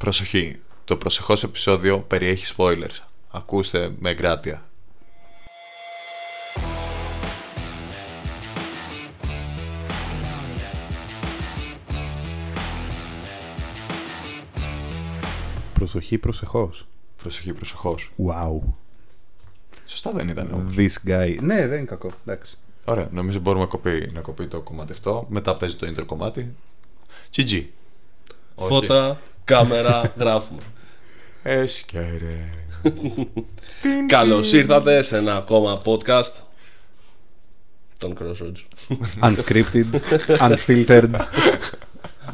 Προσοχή. Το προσεχώς επεισόδιο περιέχει spoilers. Ακούστε με εγκράτεια. Προσοχή, προσεχώς. Προσοχή, προσεχώς. Wow. Σωστά δεν ήταν όμως. This guy. Ναι, δεν είναι κακό. Εντάξει. Ωραία, νομίζω μπορούμε να κοπεί, να κοπεί το κομμάτι αυτό. Μετά παίζει το intro κομμάτι. GG. Όχι. Φώτα, κάμερα, γράφουμε. Έσκαιρε. Καλώς ήρθατε σε ένα ακόμα podcast των Crossroads. Unscripted, unfiltered.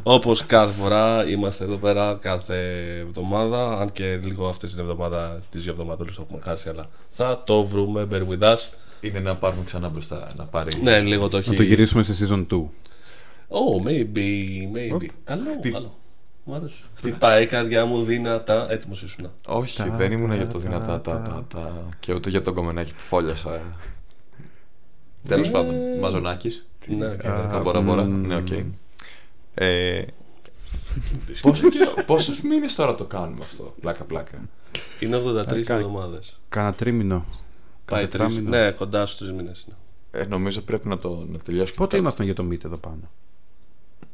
Όπως κάθε φορά είμαστε εδώ πέρα κάθε εβδομάδα. Αν και λίγο αυτή την εβδομάδα, τις δύο εβδομάδες το έχουμε χάσει, αλλά θα το βρούμε. Bear with us. Είναι να πάρουμε ξανά μπροστά, να πάρει. Ναι, λίγο το έχει. Να το γυρίσουμε σε season 2. Oh, maybe, maybe. Καλό, καλό. Μ' άρεσε. Χτυπάει η καρδιά μου δυνατά. Έτοιμος ήσουν. Όχι, Τα, δεν ήμουν τα, για το τα, δυνατά τα, τα. τα, τα, και ούτε για τον κομμενάκι που φόλιασα. Τέλος πάντων, Μαζονάκης. Ναι, οκ, Α, ναι. Θα μπορώ, μπορώ. μμμ. Ναι, οκ. Ε, πόσο καιρό- Πόσους μήνες τώρα το κάνουμε αυτό, πλάκα πλάκα; Είναι 83 Κα- εβδομάδες. Κάνα τρίμηνο. Πάει Κάνα τρεις, τετράμινο. ναι, κοντά στους τρεις μήνες είναι. Ε, νομίζω πρέπει να το να τελειώσει. και Πότε το- ήμασταν για το meet εδώ πάνω;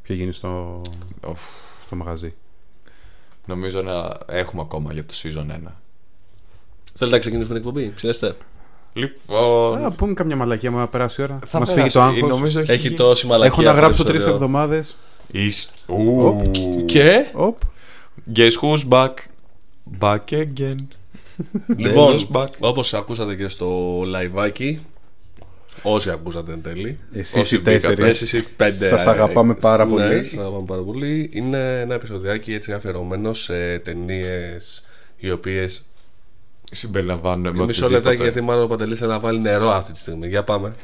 Ποιο γίνει στο, Οφ, στο μαγαζί. νομίζω να έχουμε ακόμα για το season 1. Θέλετε να ξεκινήσουμε την εκπομπή, ψιέστε. Λοιπόν. Α, πούμε καμιά μαλακία μου να περάσει η ώρα. θα Μας φύγει περάσει. το άγχος. Νομίζω έχει, Έχει γίνει- τόση μαλακία. Έχω να αυτό το γράψω τρεις επεισόδιο. εβδομάδες. Εις- Ου. Και; Οπ. Guess who's back? Back again. λοιπόν, Τέλος, back. όπως ακούσατε και στο liveάκι, όσοι ακούσατε εν τέλει, Εσείς Όσοι οι τέσσερις. μπήκατε. εσείς οι πέντε. Σας αγαπάμε πάρα ναι, πολύ. σας αγαπάμε πάρα πολύ. Είναι ένα επεισοδιάκι έτσι αφιερωμένο σε ταινίες οι οποίες. Συμπεριλαμβάνουμε Μισό λεπτάκι γιατί μάλλον ο Παντελής θέλει να βάλει νερό αυτή τη στιγμή. Για πάμε.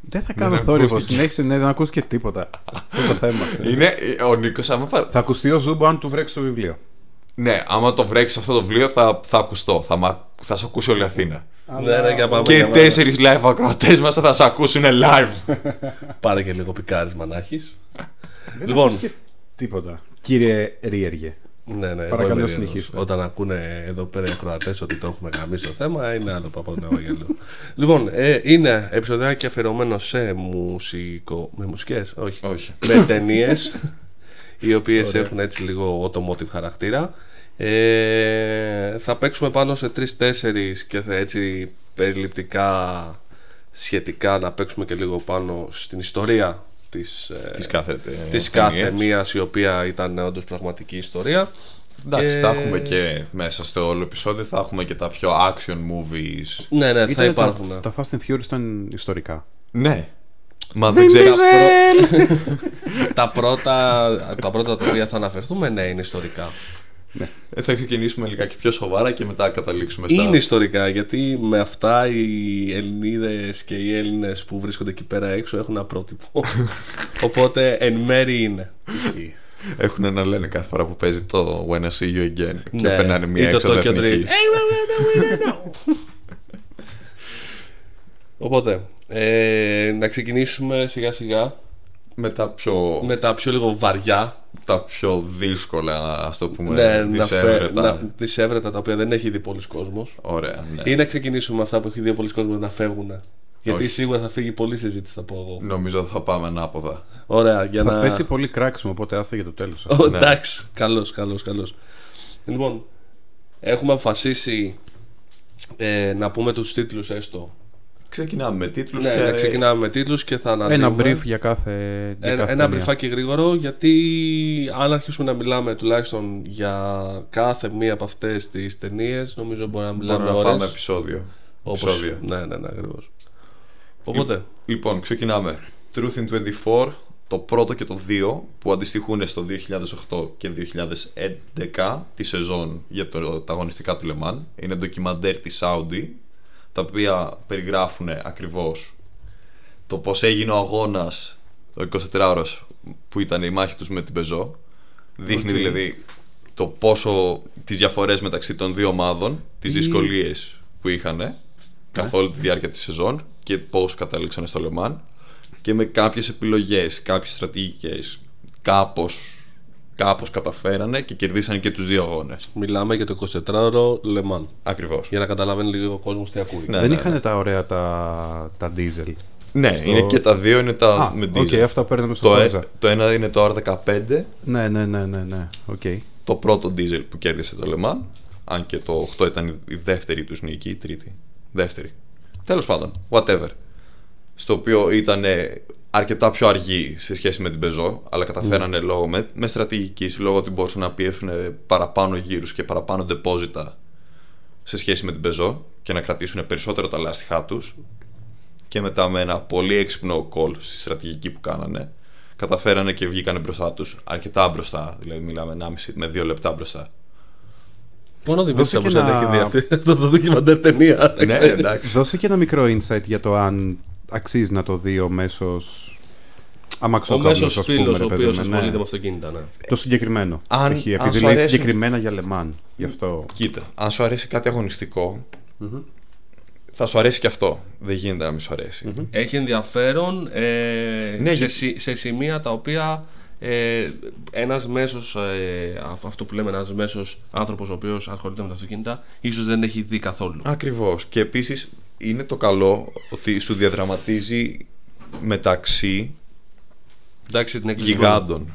Δεν θα κάνω Δεν θόρυβο. ακούστηκε. Συνέχισε ναι, δεν ακούσει και τίποτα. Αυτό είναι το θέμα. Είναι ο Νίκος άμα πα- Θα ακουστεί ο Ζούμπο αν του βρέξει το βιβλίο. Ναι, άμα το βρέξει αυτό το βιβλίο θα, θα ακουστώ. Θα, μα- θα σε ακούσει όλη η Αθήνα. Ναι, ναι, για πάμε. Και για οι πάμε. τέσσερις live ακροατές μας θα σε ακούσουν live. Πάρε και λίγο πικάρισμα να έχει. Δεν Λοιπόν. ακούς και τίποτα. Κύριε Ρίεργε. Ναι, ναι, Παρακαλώ, εγώ είμαι ρίεργος. συνεχίστε. Όταν ακούνε εδώ πέρα οι ακροατές ότι το έχουμε γαμίσει το θέμα, είναι άλλο που από τον Ευαγγέλιο. λοιπόν, ε, είναι επεισοδιάκι αφιερωμένο σε μουσικό. με μουσικές, όχι. Όχι. με ταινίες, οι οποίες έχουν έτσι λίγο automotive χαρακτήρα. Ε, θα παίξουμε πάνω σε τρει-τέσσερι και θα έτσι περιληπτικά σχετικά να παίξουμε και λίγο πάνω στην ιστορία της, ε, Της κάθε, ε, της κάθε ταινίας. μίας η οποία ήταν όντως πραγματική ιστορία. Εντάξει, Και- θα έχουμε και μέσα στο όλο επεισόδιο θα έχουμε και τα πιο action movies. Ναι, ναι, θα Ήτανε υπάρχουν. Τα, τα Fast and Furious ήταν ιστορικά. Ναι. Μα δεν ξέρει. τα, πρώτα, τα πρώτα τα οποία θα αναφερθούμε, ναι, είναι ιστορικά. Ε, Θα ξεκινήσουμε λιγάκι πιο σοβαρά και μετά καταλήξουμε στα. Είναι ιστορικά γιατί με αυτά οι Ελληνίδες και οι Έλληνες που βρίσκονται εκεί πέρα έξω έχουν ένα πρότυπο. Οπότε εν μέρη είναι. Έχουν να λένε κάθε φορά που παίζει το When I See You Again. Και Ναι. περνάνε μία Ή το έξοδο Tokyo Drift. εθνικής. Οπότε, ε, να ξεκινήσουμε σιγά σιγά Με τα πιο, με τα πιο λίγο βαριά. τα πιο δύσκολα, ας το πούμε, Ναι, να φε- δυσέβρετα. να, δυσέβρετα τα οποία δεν έχει δει πολλοί κόσμος. Ωραία, ναι. Ή να ξεκινήσουμε με αυτά που έχει δει πολλοί κόσμος να φεύγουν. Γιατί Όχι. σίγουρα θα φύγει πολλή συζήτηση, θα πω εγώ. Νομίζω θα πάμε ανάποδα. Ωραία, για Θα να. πέσει πολύ κράξιμο, οπότε άστα για το τέλος. Ω, Ναι. εντάξει, καλώς, καλώς, καλώς. Λοιπόν, έχουμε αποφασίσει ε, να πούμε τους τίτλους έστω. Ξεκινάμε με τίτλους Ναι, και... να ξεκινάμε με τίτλους και θα αναδύουμε. Ένα brief για κάθε. Για Ένα, κάθε ένα ταινία. μπριφάκι γρήγορο γιατί αν αρχίσουμε να μιλάμε τουλάχιστον για κάθε μία από αυτές τις ταινίες, νομίζω μπορεί να μιλάμε Μπορούμε να ώρες. φάμε επεισόδιο. Όπως- επεισόδιο. Ναι, ναι, ναι, ακριβώς. Οπότε, Λοιπόν, ξεκινάμε. Truth in 24, το πρώτο και το δύο που αντιστοιχούν στο 2008 και 2011 τη σεζόν για το, τα αγωνιστικά του Λεμάν. Είναι ντοκιμαντέρ της Saudi τα οποία περιγράφουν ακριβώς το πώς έγινε ο αγώνας ο 24ωρος που ήταν η μάχη τους με την Πεζό. Δείχνει Οκ. δηλαδή το πόσο τις διαφορές μεταξύ των δύο ομάδων, τις Τι- δυσκολίες που είχαν καθ' όλη τη διάρκεια της σεζόν και πώς κατάληξαν στο Λε Μαν και με κάποιες επιλογές, κάποιες στρατηγικές κάπως κάπως καταφέρανε και κερδίσανε και τους δύο αγώνες. Μιλάμε για το 24ωρο Λεμάν. Ακριβώς. Για να καταλαβαίνει λίγο ο κόσμος τι ακούει. Ναι, Δεν ναι, είχαν τα ωραία τα, τα diesel. Ναι, Στο- είναι και τα δύο είναι τα Α, με οκ, diesel. αυτά παίρναμε στο το, ε- Forza. το ένα είναι το R15, Ναι, ναι, ναι, ναι, ναι. Οκ. το πρώτο diesel που κέρδισε το Le Mans. Αν και το 8 ήταν η δεύτερη τους νίκη, η τρίτη. Δεύτερη. Τέλος πάντων, whatever. Στο οποίο ήταν αρκετά πιο αργή σε σχέση με την Peugeot, αλλά καταφέρανε λόγω με, με στρατηγική, λόγω ότι μπορούσαν να πιέσουν παραπάνω γύρους και παραπάνω ντεπόζιτα σε σχέση με την Peugeot και να κρατήσουν περισσότερο τα λάστιχά τους και μετά με ένα πολύ έξυπνο call στη στρατηγική που κάνανε καταφέρανε και βγήκανε μπροστά τους αρκετά μπροστά, δηλαδή μιλάμε 1,5 με 2 λεπτά μπροστά. Μόνο ο Δημήτρη Δώσε από και σένα ένα- έχει δει αυτή, αυτό το ντοκιμαντέρ ταινία. δεν ναι, ξέρεις. εντάξει. Δώσε και ένα μικρό insight για το αν αξίζει να το δει ο μέσος Ο αμαξοκόμπλος, μέσος ας πούμε, φίλο ρε ο παιδί οποίος μου, ναι. ασχολείται με αυτοκίνητα. Ναι. Το συγκεκριμένο. Αν- Έχει, αν επειδή σου λέει αρέσουν- συγκεκριμένα για Λεμάν. Γι' αυτό. Κοίτα, αν σου αρέσει κάτι αγωνιστικό, θα σου αρέσει και αυτό. Δεν γίνεται να μην σου αρέσει. Έχει ενδιαφέρον ε, Ναι, σε, για- σι- σε σημεία τα οποία ε, ένας μέσος, ε, αυ- αυτό που λέμε ένας μέσος άνθρωπος ο οποίος ασχολείται με τα αυτοκίνητα ίσως δεν έχει δει καθόλου. Ακριβώς. Και επίσης είναι το καλό ότι σου διαδραματίζει μεταξύ Εντάξει, την έκκληση γιγάντων.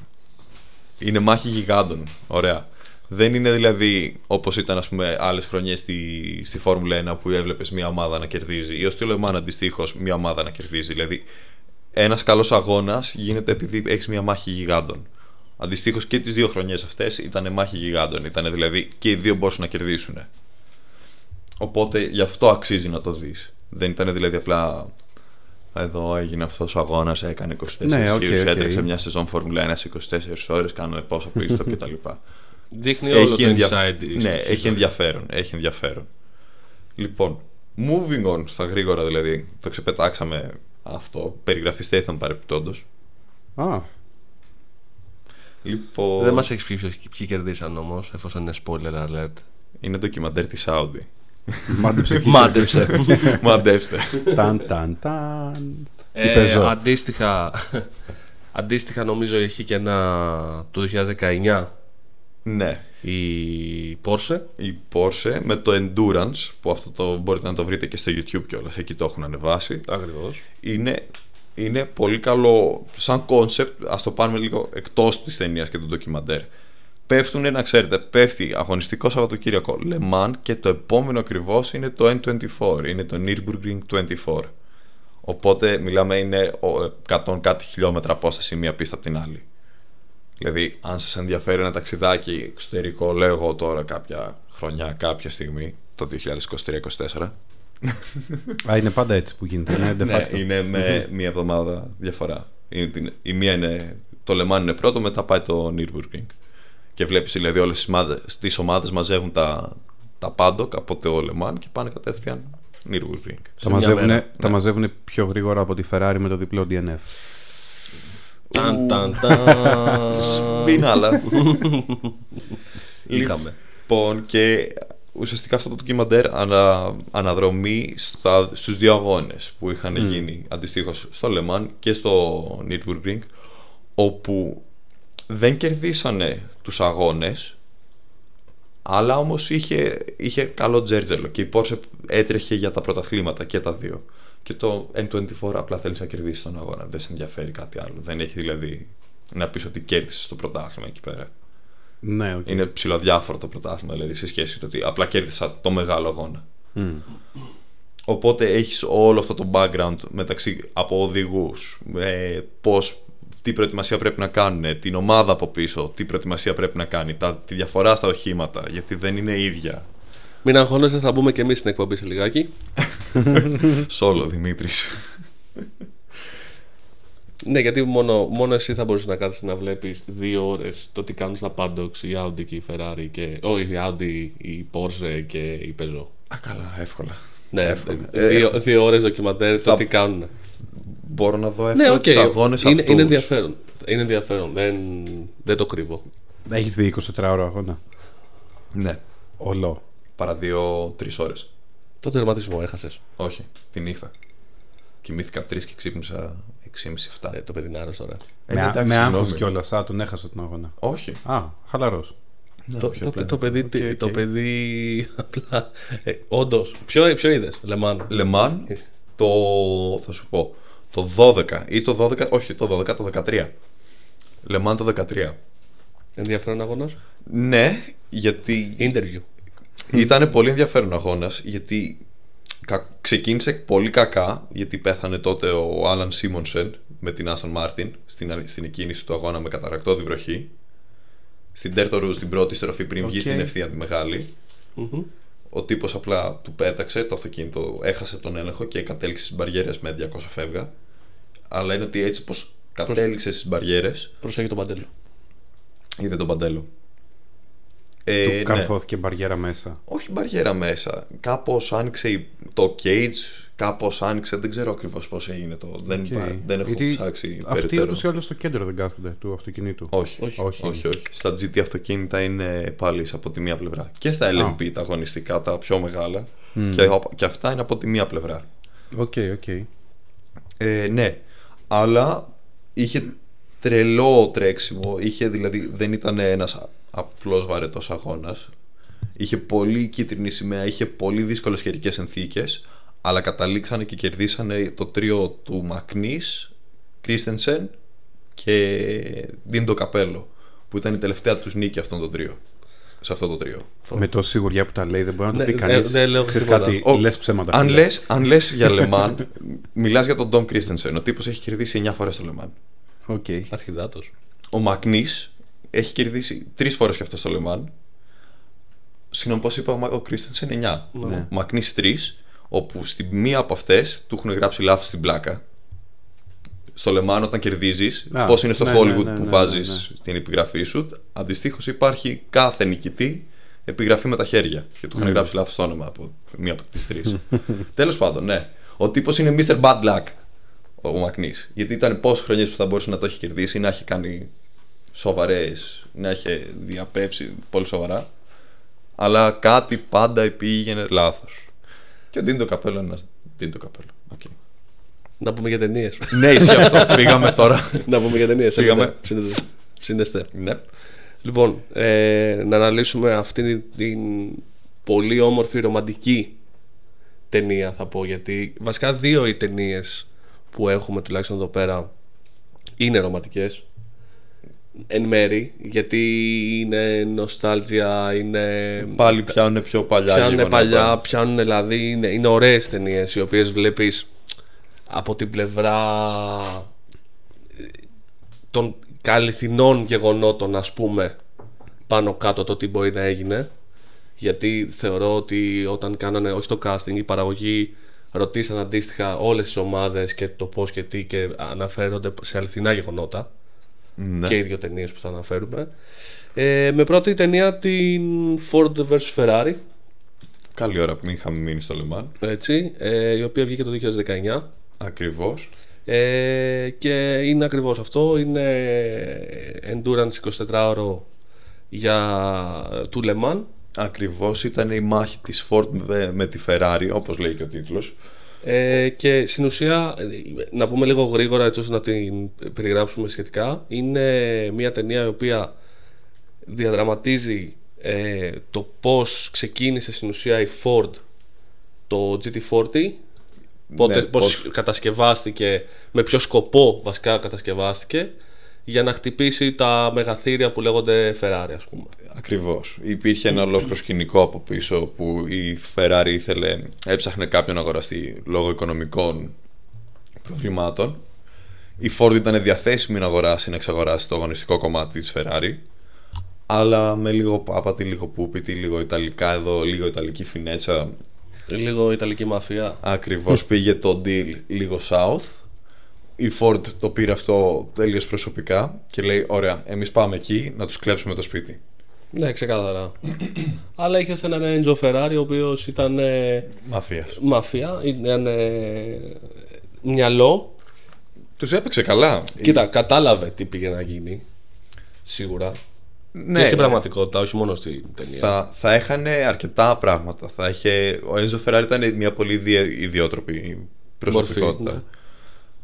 Είναι μάχη γιγάντων. Ωραία. Δεν είναι δηλαδή όπως ήταν ας πούμε άλλες χρονιές στη, στη Φόρμουλα 1 που έβλεπες μια ομάδα να κερδίζει ή ως στη Λεμάν αντιστοίχως μια ομάδα να κερδίζει. Δηλαδή ένας καλός αγώνας γίνεται επειδή έχεις μια μάχη γιγάντων. Αντιστοίχως και τις δύο χρονιές αυτές ήταν μάχη γιγάντων. Ήταν δηλαδή και οι δύο μπορούσαν να κερδίσουν. Οπότε γι' αυτό αξίζει να το δεις. Δεν ήταν δηλαδή απλά εδώ έγινε αυτός ο αγώνας, έκανε 24 Ναι, οκ, γύρους, οκ. έτρεξε μια σεζόν Φόρμουλα 1 σε 24 ώρες, κάνανε πόσα πίστα κτλ. Δείχνει όλο το ενδια- inside. της- Ναι, της έχει ενδιαφέρον. Έχει ενδιαφέρον. Λοιπόν, moving on στα γρήγορα δηλαδή, το ξεπετάξαμε αυτό. Περιγραφή Statham παρεπιπτόντω. Α, Λοιπόν, Δεν μας έχεις πει ποιος- ποιοι κερδίσαν όμως, εφόσον είναι spoiler alert. είναι ντοκιμαντέρ της Audi. Μάντεψε και Μάντεψε. Μαντέψτε. Ταν, ταν, ταν. Η ε, Peugeot. αντίστοιχα, αντίστοιχα νομίζω έχει και ένα το 2019 ναι. η Porsche. η Porsche με το Endurance που αυτό το μπορείτε να το βρείτε και στο YouTube κιόλας εκεί το έχουν ανεβάσει Ακριβώς. είναι, είναι πολύ καλό σαν concept ας το πάρουμε λίγο εκτός της ταινίας και του ντοκιμαντέρ πέφτουν να ξέρετε πέφτει αγωνιστικό Σαββατοκύριακο Le Mans και το επόμενο ακριβώς είναι το N24 είναι το Nürburgring 24 οπότε μιλάμε είναι ο- 100 κάτι χιλιόμετρα απόσταση μία πίστα από την άλλη Δηλαδή, αν σας ενδιαφέρει ένα ταξιδάκι εξωτερικό, λέω εγώ τώρα κάποια χρονιά, κάποια στιγμή, το 2023-2024. Α, είναι πάντα έτσι που γίνεται. Ναι, de Ναι, facto. είναι με μία εβδομάδα διαφορά. Είναι, την- η μία είναι, το Λεμάν είναι πρώτο, μετά πάει το Nürburgring. Και βλέπεις δηλαδή όλες τις, μάδες, τις ομάδες μαζεύουν τα, τα πάντοκ από το Λεμάν και πάνε κατευθείαν Nürburgring. Τα μια μαζεύουν, μέρα. τα μαζεύουν πιο γρήγορα από τη Ferrari με το διπλό DNF. Ταν, ταν, ταν. Μην άλλα. Είχαμε. Λοιπόν, και ουσιαστικά αυτό το ντοκιμαντέρ ανα, αναδρομή στα, στους δύο αγώνες που είχαν γίνει αντιστοίχως στο Λεμάν και στο Nürburgring όπου δεν κερδίσανε τους αγώνες αλλά όμως είχε, είχε καλό τζέρτζελο και η Porsche έτρεχε για τα πρωταθλήματα και τα δύο και το N24 απλά θέλεις να κερδίσεις τον αγώνα δεν σε ενδιαφέρει κάτι άλλο δεν έχει δηλαδή να πεις ότι κέρδισες το πρωτάθλημα εκεί πέρα Ναι, οκ. είναι ψιλοαδιάφορο το πρωτάθλημα δηλαδή σε σχέση με το ότι απλά κέρδισα το μεγάλο αγώνα. Μμ. Οπότε έχεις όλο αυτό το background μεταξύ από οδηγούς, ε, πώς, τι προετοιμασία πρέπει να κάνουν, την ομάδα από πίσω, τι προετοιμασία πρέπει να κάνει, τα, τη διαφορά στα οχήματα, γιατί δεν είναι ίδια. Μην αγχώνεσαι, θα μπούμε και εμείς στην εκπομπή σε λιγάκι. Σόλο Δημήτρης. Ναι, γιατί μόνο, μόνο εσύ θα μπορούσε να κάθεσαι να βλέπεις δύο ώρες το τι κάνουν στα Pandox η Audi και η Ferrari και. Όχι, η Audi, η Porsche και η Peugeot. Α, καλά, εύκολα. Ναι, Εύκολα. Ε, δύο, δύο ώρες ντοκιμαντέρ το θα- τι κάνουν. Μπορώ να δω Ναι, εύκολα οκ. τους αγώνες είναι, αυτούς. είναι ενδιαφέρον. Είναι ενδιαφέρον. Δεν, δεν το κρύβω. Έχεις δει 24 ώρα αγώνα; Ναι, Ολό. παρά δύο-τρεις ώρες. Το τερματισμό έχασες. Όχι, τη νύχτα. Κοιμήθηκα 3 και ξύπνησα 6,5-7. Ε, το παιδί είναι άρρωστο τώρα. Ε, με εντάξει, με άγχος συγγνώμη. κιόλας. Α, τον έχασα τον αγώνα. Όχι. Α, χαλαρός. Ναι, το, όχι, το, απλά. το, παιδί, Οκ, το οκ. παιδί απλά. Ε, Όντως. Ποιο, ποιο είδες, Λεμάν. Λεμάν, το. θα σου πω. Το 12 ή το 12, όχι το 12, το 13. Λεμάν το 13. Ενδιαφέρον αγώνας; Ναι, γιατί Interview. ήταν πολύ ενδιαφέρον αγώνας γιατί κα- ξεκίνησε πολύ κακά γιατί πέθανε τότε ο Άλαν Σίμονσεν με την Άστον Μάρτιν στην, α- στην εκκίνηση του αγώνα με καταρακτώδη βροχή. Στην Tertre Rouge την πρώτη στροφή πριν βγει Οκ. στην ευθεία τη μεγάλη. Μμμ. Ο τύπος απλά του πέταξε το αυτοκίνητο, έχασε τον έλεγχο και κατέληξε στις μπαριέρες με 200 φεύγα. Αλλά είναι ότι έτσι πως κατέληξε στις μπαριέρες Προσέχει τον παντέλο. είδε τον παντέλο. Ε, Του ναι. καρφώθηκε μπαριέρα μέσα. Όχι μπαριέρα μέσα. Κάπως άνοιξε η- το cage, κάπως άνοιξε, δεν ξέρω ακριβώς πώς έγινε το. Δεν, Οκ. υπά- δεν έχω Γιατί ψάξει Αυτοί περαιτέρω. ούτως ή άλλως στο κέντρο δεν κάθονται του αυτοκινήτου. Όχι, Όχι. όχι, Όχι. όχι, Στα GT αυτοκίνητα είναι πάλι από τη μία πλευρά. Και στα LMP τα αγωνιστικά, τα πιο μεγάλα. Και, και αυτά είναι από τη μία πλευρά. Οκ, οκ. Ε, ναι, αλλά είχε τρελό τρέξιμο. Είχε δηλαδή, δεν ήταν ένας απλός βαρετός αγώνας. Είχε πολύ κίτρινη σημαία, είχε πολύ δύσκολες καιρικές συνθήκες. Αλλά καταλήξανε και κερδίσανε το τρίο του Μακνίς, Κρίστενσεν και Ντίντο Καπέλο. Που ήταν η τελευταία τους νίκη αυτόν τον τρίο. Σε αυτό το τρίο. Με τόση σιγουριά που τα λέει δεν μπορεί να το Ναι, πει ναι, κανείς. δεν λέω Ξέρεις τίποτα. κάτι, Ο- λες ψέματα. Αν φίλε. λες, αν λες για Λεμάν, μιλάς για τον Τομ Κρίστενσεν. Ο τύπος έχει κερδίσει 9 φορές το Λεμάν. Οκ. Αρχιδάτος. Ο Μακνίς έχει κερδίσει τρεις φορές και αυτός στο Λεμάν. Συγγνώμη, πώς είπα, ο Μα- ο Κρίστενσεν 9. Ναι. Ο Μακνίς 3, όπου στη μία από αυτές του έχουν γράψει λάθος στην πλάκα. Στο Λεμάν, όταν κερδίζεις, Α, πώς είναι στο ναι, Hollywood ναι, ναι, που ναι, βάζεις ναι, την επιγραφή σου, αντιστοίχως υπάρχει κάθε νικητή επιγραφή με τα χέρια. Και του είχαν γράψει λάθος το όνομα από μία από τις τρεις. Τέλος πάντων, ναι. Ο τύπος είναι Mr. Bad Luck ο Μακνίς. Γιατί ήταν πόσες χρονιές που θα μπορούσε να το έχει κερδίσει, να έχει κάνει σοβαρές, να έχει διαπρέψει πολύ σοβαρά. Αλλά κάτι πάντα πήγαινε λάθος. Και ο Ντίντο Καπέλο είναι ένα Ντίντο Καπέλο. Οκ. Να πούμε για ταινίες. ναι, ισχύει αυτό. Πήγαμε τώρα. να πούμε για ταινίες. Φύγαμε. Συνδεστέ. ναι. Λοιπόν, ε, να αναλύσουμε αυτήν την πολύ όμορφη ρομαντική ταινία θα πω γιατί βασικά δύο οι ταινίες που έχουμε τουλάχιστον εδώ πέρα είναι ρομαντικές εν μέρη γιατί είναι νοστάλτζια, είναι Πάλι πιάνουν πιο παλιά. πιάνουν γεγονότα. παλιά, πιάνουν δηλαδή είναι, είναι ωραίες ταινίες οι οποίες βλέπεις από την πλευρά ε, των καλυθινών γεγονότων ας πούμε πάνω κάτω το τι μπορεί να έγινε γιατί θεωρώ ότι όταν κάνανε όχι το casting η παραγωγή ρωτήσαν αντίστοιχα όλες τις ομάδες και το πώς και τι και αναφέρονται σε αληθινά γεγονότα Ναι. και οι δύο ταινίες που θα αναφέρουμε ε, με πρώτη ταινία την Ford vs Ferrari Καλή ώρα που μην είχαμε μείνει στο Λεμάν. έτσι, ε, η οποία βγήκε το 2019 Ακριβώς. ε, και είναι ακριβώς αυτό είναι endurance 24 ώρο για του Le Mans Ακριβώς ήταν η μάχη της Ford με- με τη Ferrari, όπως λέει και ο τίτλος. Ε, και στην ουσία ε, να πούμε λίγο γρήγορα έτσι ώστε να την περιγράψουμε σχετικά είναι μια ταινία η οποία διαδραματίζει ε, το πώς ξεκίνησε στην ουσία η Ford το GT40 πότε, Ναι, πώς πώς- κατασκευάστηκε με ποιο σκοπό βασικά κατασκευάστηκε για να χτυπήσει τα μεγαθύρια που λέγονται Ferrari ας πούμε Ακριβώς. Υπήρχε ένα ολόκληρο σκηνικό από πίσω που η Ferrari ήθελε, έψαχνε κάποιον να αγοραστεί λόγω οικονομικών προβλημάτων. Η Ford ήταν διαθέσιμη να αγοράσει, να εξαγοράσει το αγωνιστικό κομμάτι της Ferrari. Αλλά με λίγο άπατη, λίγο πούπιτη, λίγο ιταλικά εδώ, λίγο ιταλική φινέτσα. λίγο Ιταλική μαφία Ακριβώς πήγε το deal λίγο south. Η Ford το πήρε αυτό τελείως προσωπικά και λέει: Ωραία, εμείς πάμε εκεί να τους κλέψουμε το σπίτι. ναι ξεκάθαρα αλλά είχε έναν Enzo Ferrari ο οποίος ήταν ε, Μαφίας. μαφία ήταν ε, μυαλό Τους έπαιξε καλά. Κοίτα, κατάλαβε τι πήγε να γίνει. Σίγουρα. Ναι, και στην πραγματικότητα, όχι μόνο στην ταινία. θα, θα έχανε αρκετά πράγματα. Θα είχε, ο Ένζο Φεράρι ήταν μια πολύ ιδιο- ιδιότροπη προσωπικότητα. ναι.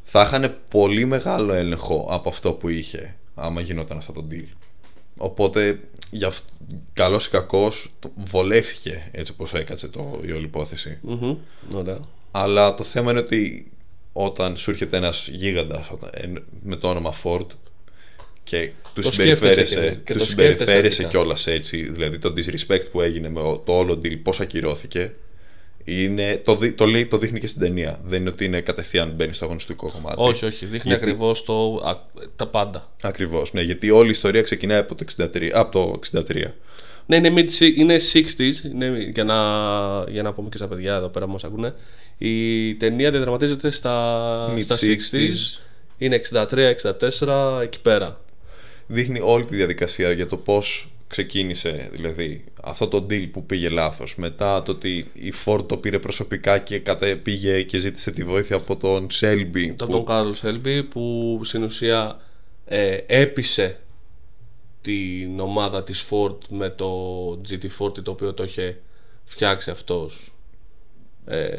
Θα είχαν πολύ μεγάλο έλεγχο από αυτό που είχε άμα γινόταν αυτό το deal. Οπότε, για αυ... καλός ή κακός, το- βολεύτηκε έτσι όπως έκατσε το, η όλη υπόθεση. Μμμ, Ωραία. Αλλά το θέμα είναι ότι όταν σου έρχεται ένας γίγαντας όταν- εν- με το όνομα Ford και του Το συμπεριφέρεσαι, σκέφτεσαι και- και του το συμπεριφέρεσαι σκέφτεσαι κιόλας έτσι, δηλαδή το disrespect που έγινε με ο- το όλο deal, πώς ακυρώθηκε, είναι, το, δει- το, λέει, το δείχνει και στην ταινία. Δεν είναι ότι είναι κατευθείαν μπαίνει στο αγωνιστικό κομμάτι. Όχι, όχι. Δείχνει Γιατί- ακριβώς το, α, τα πάντα. Ακριβώς, ναι, γιατί όλη η ιστορία ξεκινάει από το 63. Από το 63. Ναι, είναι, mid, είναι 60s, είναι, για, να, για να πούμε και στα παιδιά εδώ πέρα που μας ακούνε. Η ταινία διαδραματίζεται στα, στα 60s. Mid-60s. Είναι 63-64 εκεί πέρα. δείχνει όλη τη διαδικασία για το πώς ξεκίνησε δηλαδή αυτό το deal που πήγε λάθος μετά το ότι η Ford το πήρε προσωπικά και κατα... πήγε και ζήτησε τη βοήθεια από τον Shelby Το που... τον Κάρολ Σέλμπι που στην ουσία ε, έπεισε την ομάδα της Ford με το GT40 το οποίο το είχε φτιάξει αυτός. Ε,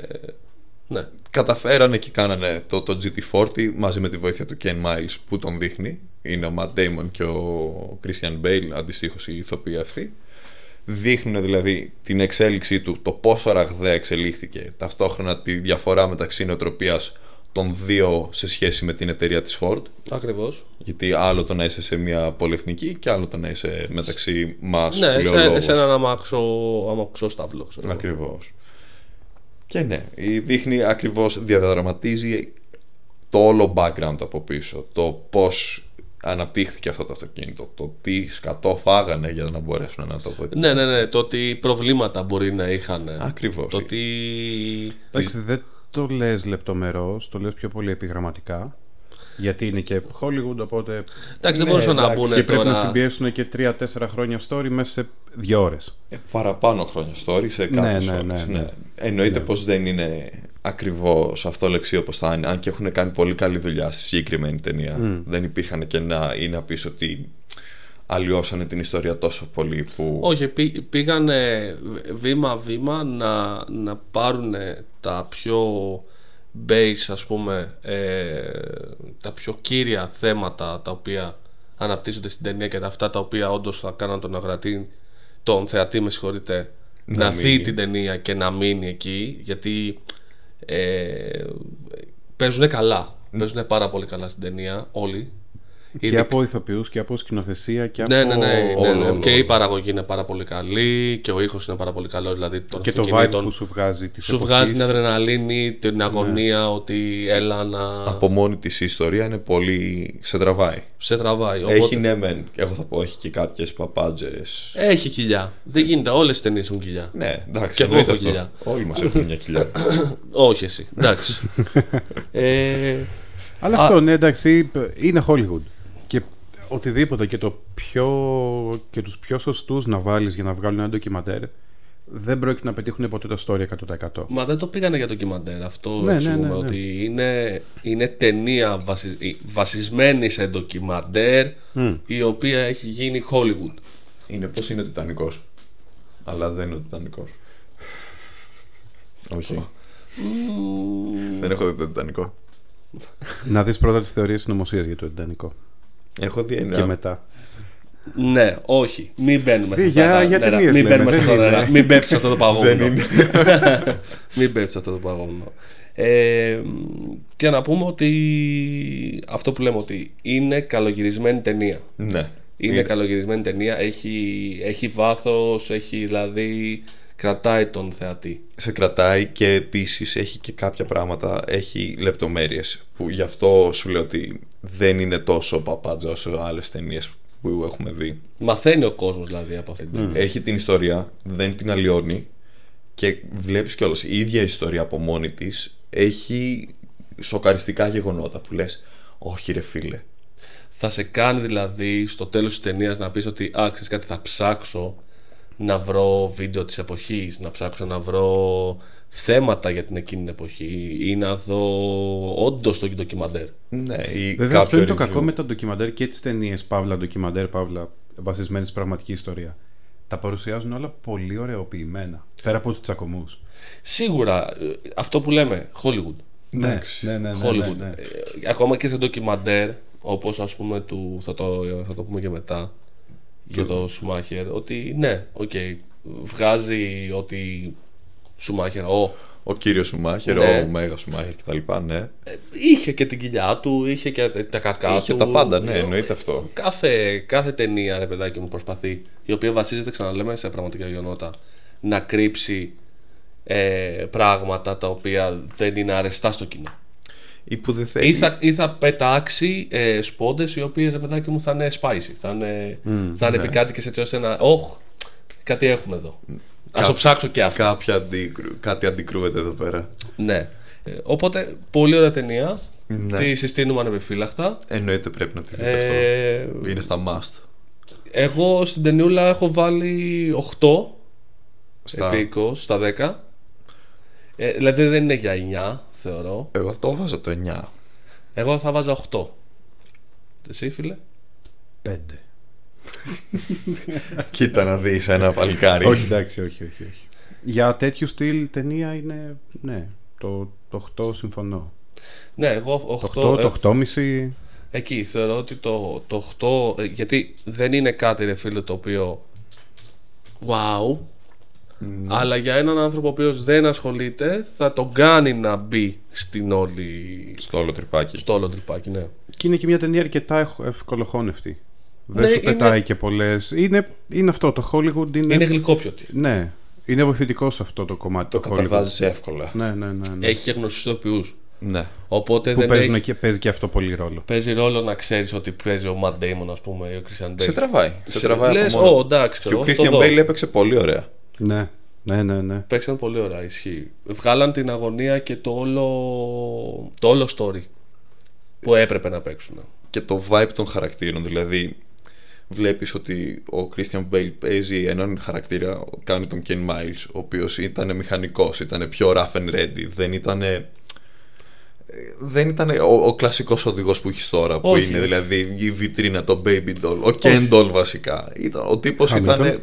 ναι. καταφέρανε και κάνανε το, το GT40 μαζί με τη βοήθεια του Ken Miles που τον δείχνει είναι ο Matt Damon και ο Christian Bale αντιστοίχως οι ηθοποιοί αυτοί δείχνουν δηλαδή την εξέλιξή του το πόσο ραγδαία εξελίχθηκε ταυτόχρονα τη διαφορά μεταξύ νοοτροπίας των δύο σε σχέση με την εταιρεία της Ford Ακριβώς. γιατί άλλο το να είσαι σε μια πολυεθνική και άλλο το να είσαι μεταξύ μας Ναι, που λέει ο σε, λόγος. σε έναν αμαξό, αμαξό σταυλό. Ξέρω. εγώ. Ακριβώς. Και ναι, η δείχνει ακριβώς, διαδραματίζει το όλο background από πίσω. Το πώς αναπτύχθηκε αυτό το αυτοκίνητο. Το τι σκατό φάγανε για να μπορέσουν να το βοηθήσουν. Ναι, ναι, ναι. Το ότι προβλήματα μπορεί να είχαν. Ακριβώς. Το ότι. Εντάξει, δεν το λες λεπτομερώς, το λες πιο πολύ επιγραμματικά. Γιατί είναι και Hollywood, οπότε Εντάξει, δεν Ναι, μπορούσαν να εντάξει. μπουν και πρέπει τώρα. να συμπιέσουν και 3-4 χρόνια story μέσα σε δύο ώρες. Ε, παραπάνω χρόνια story σε Ναι, κάποιες ναι, ώρες, ναι, ναι. Εννοείται πως δεν είναι ακριβώς αυτό λεξί όπως θα είναι. Αν και έχουν κάνει πολύ καλή δουλειά στη συγκεκριμένη ταινία. Δεν υπήρχαν κενά ή να πεις ότι αλλοιώσανε την ιστορία τόσο πολύ που... Όχι, πή- πήγανε βήμα-βήμα να, να πάρουν τα πιο base, ας πούμε, ε, τα πιο κύρια θέματα τα οποία αναπτύσσονται στην ταινία και τα αυτά τα οποία όντως θα κάναν τον αγρατή, τον θεατή, με συγχωρείτε, Να να, δει μείνει. την ταινία και να μείνει εκεί, γιατί ε, παίζουν καλά. Παίζουν πάρα πολύ καλά στην ταινία, όλοι. Και Ειδικά- από ηθοποιούς και από σκηνοθεσία και ναι, από... ναι, ναι, ναι, όλο, ναι. όλο, Και η όλο. παραγωγή είναι πάρα πολύ καλή και ο ήχος είναι πάρα πολύ καλός. Δηλαδή των Και το vibe αυτοκινήτων. που σου βγάζει της σου εποχής. βγάζει την αδρεναλίνη, την αγωνία ότι έλα να Από μόνη της η ιστορία είναι πολύ... σε τραβάει. σε τραβάει. Οπότε... Έχει ναι μεν, εγώ θα πω, έχει και κάποιες παπάντζες. Έχει κοιλιά. Δεν γίνεται. Όλες τι ταινίες έχουν κοιλιά. Ναι, εντάξει, Και εγώ εννοείται έχω αυτό. κοιλιά. Όλοι μας έχουν μια κοιλιά. Όχι εσύ. Εντάξει. ε, Αλλά Α. αυτό, ναι, εντάξει, είναι Hollywood. Και οτιδήποτε και, το πιο, και τους πιο σωστούς να βάλεις για να βγάλουν ένα ντοκιμαντέρ δεν πρόκειται να πετύχουν ποτέ το story 100%. μα δεν το πήγανε για ντοκιμαντέρ. Αυτό Ναι, ναι, εξηγούμε. ναι, ναι. Ότι είναι, είναι ταινία βασι- βασισμένη σε ντοκιμαντέρ η οποία έχει γίνει Hollywood. είναι πως είναι ο Τιτανικός. Αλλά δεν είναι ο Τιτανικός. Όχι. δεν έχω δει το Τιτανικό. να δεις πρώτα τις θεωρίες συνωμοσίας για το εντανικό. Έχω δει ένα. Και μετά. Ναι, όχι. Μην μπαίνουμε Δι- σε για- αυτά τα για νερά. ταινίες Μην λέμε, μπαίνουμε σε δεν αυτό το είναι. νερά. Μην πέφτεις σε αυτό το παγόβουνο. Δεν είναι. Μην πέφτεις σε αυτό το παγόβουνο. Ε, και να πούμε ότι αυτό που λέμε ότι είναι καλογυρισμένη ταινία. ναι. Είναι καλογυρισμένη ταινία, έχει, έχει βάθος, έχει δηλαδή κρατάει τον θεατή. σε κρατάει και επίσης έχει και κάποια πράγματα, έχει λεπτομέρειες που γι' αυτό σου λέω ότι δεν είναι τόσο παπάντζα όσο άλλες ταινίες που έχουμε δει. Μαθαίνει ο κόσμος δηλαδή από αυτή την ταινία. Έχει την ιστορία, δεν την αλλοιώνει και βλέπεις κιόλας η ίδια ιστορία από μόνη της έχει σοκαριστικά γεγονότα που λες όχι ρε φίλε. Θα σε κάνει δηλαδή στο τέλος της ταινίας να πεις ότι «Α, ξέρεις κάτι, θα ψάξω να βρω βίντεο της εποχής, να ψάξω να βρω θέματα για την εκείνη την εποχή ή να δω όντως το ντοκιμαντέρ». Ναι, ή Βέβαια αυτό κάποιο είναι το review. κακό με τα ντοκιμαντέρ και τις ταινίες Παύλα ντοκιμαντέρ, Παύλα βασισμένες στη πραγματική ιστορία. Τα παρουσιάζουν όλα πολύ ωραιοποιημένα. Πέρα από τους τσακωμούς. Σίγουρα, ε, αυτό που λέμε, Hollywood. Ναι, Εντάξει. ναι, ναι, ναι, Hollywood. ναι, ναι. Ε, ακόμα και σε ντοκιμαντέρ, όπως ας πούμε του, θα, το, θα το πούμε και μετά, για το Σουμάχερ, ότι ναι, οκ, βγάζει ότι Σουμάχερ, ο, Ο κύριος Σουμάχερ, Ναι. ο Μέγας Σουμάχερ κτλ. Ναι. ε, είχε και την κοιλιά του, είχε και τα κακά Είχε του. τα πάντα, ναι, Ε, εννοείται αυτό. Κάθε, κάθε ταινία, ρε παιδάκι μου, προσπαθεί, η οποία βασίζεται, ξαναλέμε, σε πραγματικά γεγονότα, να κρύψει ε, πράγματα τα οποία δεν είναι αρεστά στο κοινό. Ή που δεν θέλει. Ή θα, ή θα πετάξει ε, σπόντες οι οποίες ρε παιδάκι μου θα είναι spicy, θα είναι, θα είναι επικάτοικες έτσι ώστε να... Όχ, κάτι έχουμε εδώ. Ας το ψάξω και αυτό. Κάποια αντίκρου... Κάτι αντικρούεται εδώ πέρα. Ναι. Ε, οπότε, πολύ ωραία ταινία. Ναι. Τη συστήνουμε ανεπιφύλακτα. Εννοείται πρέπει να τη δείτε αυτό. Ε, Είναι στα must. εγώ στην ταινιούλα έχω βάλει 8 Στα... επί 20, στα 10. Ε, δηλαδή δεν είναι για 9, θεωρώ. Εγώ το βάζα το 9. Εγώ θα βάζα 8. Εσύ, φίλε; Πέντε. Κοίτα να δεις ένα παλικάρι. όχι, εντάξει, όχι, όχι, όχι. Για τέτοιου στυλ ταινία είναι. Ναι, το, το 8 συμφωνώ. Ναι, εγώ 8. Το 8, το 8,5. Εκεί θεωρώ ότι το, το 8. ε, Γιατί δεν είναι κάτι, ρε φίλε, το οποίο. Wow. Αλλά για έναν άνθρωπο ο οποίος δεν ασχολείται, θα τον κάνει να μπει στην όλη. Στο όλο τρυπάκι. στο όλο τρυπάκι, ναι. Και είναι και μια ταινία αρκετά ευ- ευκολοχώνευτη. Δεν Ναι, σου είναι- πετάει και πολλές. Είναι, είναι αυτό. Το Hollywood είναι. Είναι γλυκόπιωτη. Ναι. Είναι βοηθητικό σε αυτό το κομμάτι. Το το Hollywood. καταβάζεις εύκολα. Ναι, ναι, ναι. ναι. Έχει και γνωστού ηθοποιού. Ναι. Οπότε Που δεν παίζουν έχει... και, παίζει και αυτό πολύ ρόλο. παίζει ρόλο να ξέρεις ότι παίζει ο Matt Damon, ας πούμε, ή ο Christian Bale. Σε τραβάει. Σε τραβάει Λες, από μόνο. «Ω, εντάξει, Και ξέρω, ο το Christian δω». Bale έπαιξε πολύ ωραία. Ναι, ναι, ναι. ναι. Παίξαν πολύ ωραία, ισχύει. Βγάλαν την αγωνία και το όλο, το όλο story που έπρεπε να παίξουν. Και το vibe των χαρακτήρων. Δηλαδή, βλέπεις ότι ο Christian Bale παίζει έναν χαρακτήρα, κάνει τον Ken Miles, ο οποίος ήταν μηχανικός, ήταν πιο rough and ready, δεν ήταν... Δεν ήταν ο, ο κλασικός οδηγός που έχεις τώρα, που Όχι, είναι όχι. δηλαδή η βιτρίνα, το baby doll, ο Ken doll βασικά. Ήταν, ο τύπος Hamilton. ήταν.